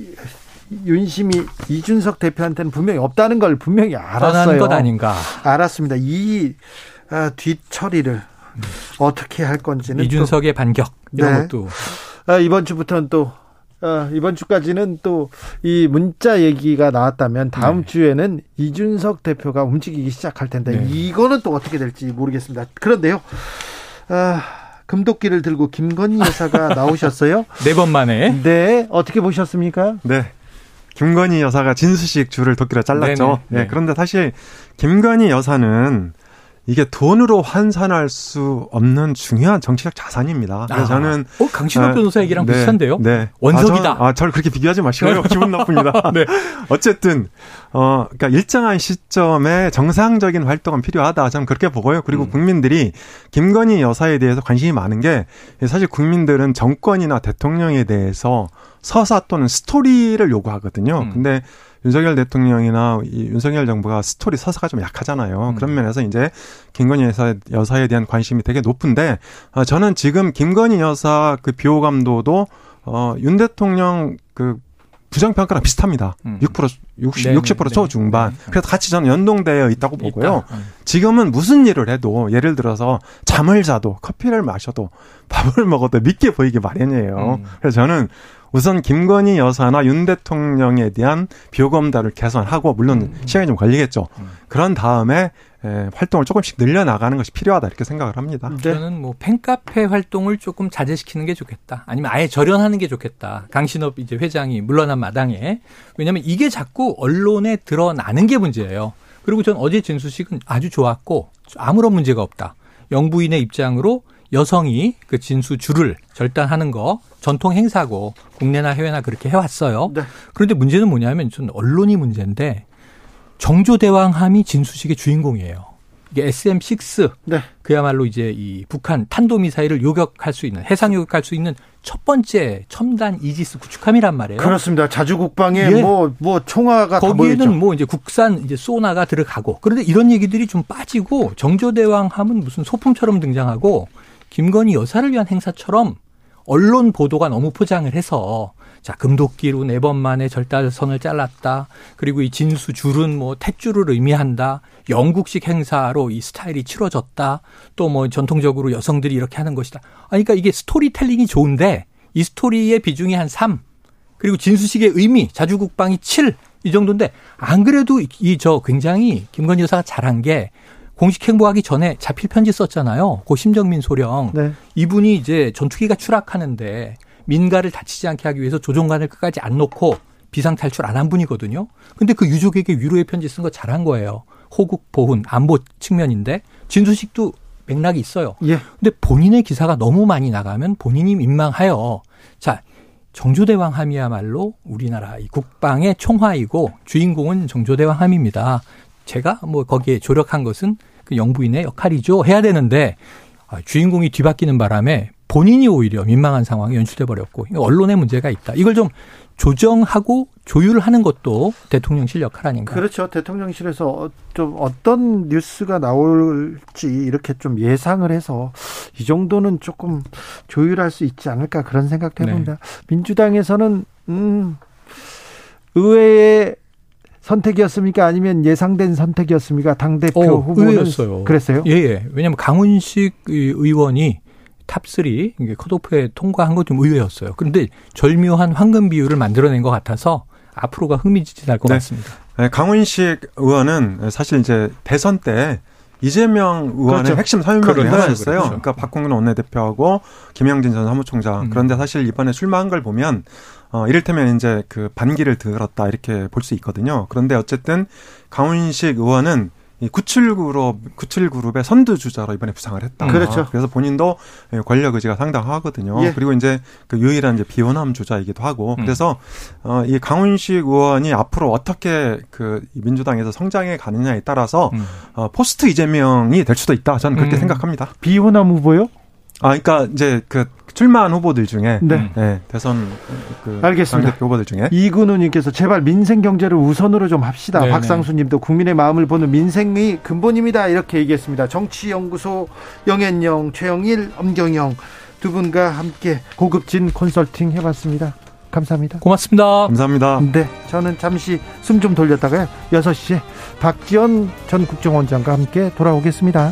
윤심이 이준석 대표한테는 분명히 없다는 걸 분명히 알았어요. 것 아닌가. 알았습니다. 이 아, 뒷처리를 어떻게 할 건지는 이준석의 반격 이런 네. 것도 또, 아, 이번 주부터는 또 아, 이번 주까지는 또 이 문자 얘기가 나왔다면 다음 네. 주에는 이준석 대표가 움직이기 시작할 텐데 네. 이거는 또 어떻게 될지 모르겠습니다. 그런데요, 아, 금도끼를 들고 김건희 여사가 *laughs* 나오셨어요. 네 번 만에 네, 어떻게 보셨습니까? 네. 김건희 여사가 진수식 줄을 도끼로 잘랐죠. 네. 예, 그런데 사실 김건희 여사는 이게 돈으로 환산할 수 없는 중요한 정치적 자산입니다. 그래서 아, 저는 어, 강신업 아, 변호사 얘기랑 네, 비슷한데요. 네. 원석이다. 아, 저, 아, 저를 그렇게 비교하지 마시고요. 기분 나쁩니다. *laughs* 네. 어쨌든 어 그러니까 일정한 시점에 정상적인 활동은 필요하다. 저는 그렇게 보고요. 그리고 음. 국민들이 김건희 여사에 대해서 관심이 많은 게 사실 국민들은 정권이나 대통령에 대해서 서사 또는 스토리를 요구하거든요. 음. 근데 윤석열 대통령이나 이 윤석열 정부가 스토리 서사가 좀 약하잖아요. 음. 그런 면에서 이제 김건희 여사, 여사에 대한 관심이 되게 높은데 어, 저는 지금 김건희 여사 그 비호감도도 어, 윤 대통령 그 부정 평가랑 비슷합니다. 음. 6% 60, 네네, 60% 네. 초중반. 네. 그래서 같이 저는 연동되어 있다고 보고요. 있다. 음. 지금은 무슨 일을 해도 예를 들어서 잠을 자도 커피를 마셔도 밥을 먹어도 믿게 보이기 마련이에요. 음. 그래서 저는 우선 김건희 여사나 윤 대통령에 대한 비호감도를 개선하고 물론 음. 시간이 좀 걸리겠죠. 음. 그런 다음에 에, 활동을 조금씩 늘려 나가는 것이 필요하다 이렇게 생각을 합니다. 네. 저는 뭐 팬카페 활동을 조금 자제시키는 게 좋겠다. 아니면 아예 절연하는 게 좋겠다. 강신업 이제 회장이 물러난 마당에 왜냐하면 이게 자꾸 언론에 드러나는 게 문제예요. 그리고 전 어제 진수식은 아주 좋았고 아무런 문제가 없다. 영부인의 입장으로 여성이 그 진수 줄을 절단하는 거 전통 행사고 국내나 해외나 그렇게 해왔어요. 네. 그런데 문제는 뭐냐면 전 언론이 문제인데 정조대왕함이 진수식의 주인공이에요. 이게 SM6 네. 그야말로 이제 이 북한 탄도미사일을 요격할 수 있는 해상 요격할 수 있는 첫 번째 첨단 이지스 구축함이란 말이에요. 그렇습니다. 자주 국방에 예. 뭐, 뭐, 총화가. 거기에는 뭐 이제 국산 이제 소나가 들어가고 그런데 이런 얘기들이 좀 빠지고 정조대왕함은 무슨 소품처럼 등장하고 김건희 여사를 위한 행사처럼 언론 보도가 너무 포장을 해서 자 금도끼로 네 번 만에 절단선을 잘랐다. 그리고 이 진수 줄은 뭐 탯줄을 의미한다. 영국식 행사로 이 스타일이 치러졌다. 또 뭐 전통적으로 여성들이 이렇게 하는 것이다. 아 그러니까 이게 스토리텔링이 좋은데 이 스토리의 비중이 한 3 그리고 진수식의 의미 자주국방이 7 이 정도인데 안 그래도 이 저 굉장히 김건희 여사가 잘한 게 공식 행보하기 전에 자필 편지 썼잖아요. 고 심정민 소령 네. 이분이 이제 전투기가 추락하는데 민가를 다치지 않게 하기 위해서 조종관을 끝까지 안 놓고 비상 탈출 안 한 분이거든요. 근데 그 유족에게 위로의 편지 쓴 거 잘한 거예요. 호국 보훈 안보 측면인데 진수식도 맥락이 있어요. 예. 근데 본인의 기사가 너무 많이 나가면 본인이 민망하여 자 정조대왕 함이야말로 우리나라 이 국방의 총화이고 주인공은 정조대왕 함입니다. 제가 뭐 거기에 조력한 것은 그 영부인의 역할이죠. 해야 되는데 아, 주인공이 뒤바뀌는 바람에 본인이 오히려 민망한 상황이 연출돼 버렸고 언론의 문제가 있다. 이걸 좀 조정하고 조율하는 것도 대통령실 역할 아닌가. 그렇죠. 대통령실에서 어- 좀 어떤 뉴스가 나올지 이렇게 좀 예상을 해서 이 정도는 조금 조율할 수 있지 않을까 그런 생각도 해봅니다. 네. 민주당에서는 음 의외의 선택이었습니까? 아니면 예상된 선택이었습니까? 당 대표 어, 후보는 의외였어요. 그랬어요? 예, 예. 왜냐하면 강훈식 의- 의원이 top 3 이게 컷오프에 통과한 건좀 의외였어요. 그런데 절묘한 황금 비율을 만들어낸 것 같아서 앞으로가 흥미진진할 것 네. 같습니다. 네, 강훈식 의원은 사실 이제 대선 때 이재명 의원의 그렇죠. 핵심 세 명 중 그렇죠. 하나였어요. 그렇죠. 그러니까 박홍근 원내대표하고 김영진 전 사무총장. 음. 그런데 사실 이번에 출마한 걸 보면 어 이를테면 이제 그 반기를 들었다 이렇게 볼 수 있거든요. 그런데 어쨌든 강훈식 의원은 이 97그룹 97그룹의 선두 주자로 이번에 부상을 했다. 그렇죠. 그래서 본인도 예, 권력 의지가 상당하거든요. 예. 그리고 이제 그 유일한 이제 비호남 주자이기도 하고 음. 그래서 어, 이 강훈식 의원이 앞으로 어떻게 그 민주당에서 성장해 가느냐에 따라서 음. 어, 포스트 이재명이 될 수도 있다. 저는 그렇게 음. 생각합니다. 비호남 후보요? 아, 그러니까 이제 그 출마한 후보들 중에 네. 네, 대선 그 알겠습니다. 후보들 중에 이근우님께서 제발 민생 경제를 우선으로 좀 합시다. 네네. 박상수님도 국민의 마음을 보는 민생이 근본입니다. 이렇게 얘기했습니다. 정치연구소 영앤영, 최영일, 엄경영 두 분과 함께 고급진 컨설팅 해봤습니다. 감사합니다. 고맙습니다. 감사합니다. 네, 저는 잠시 숨 좀 돌렸다가 6시에 박지원 전 국정원장과 함께 돌아오겠습니다.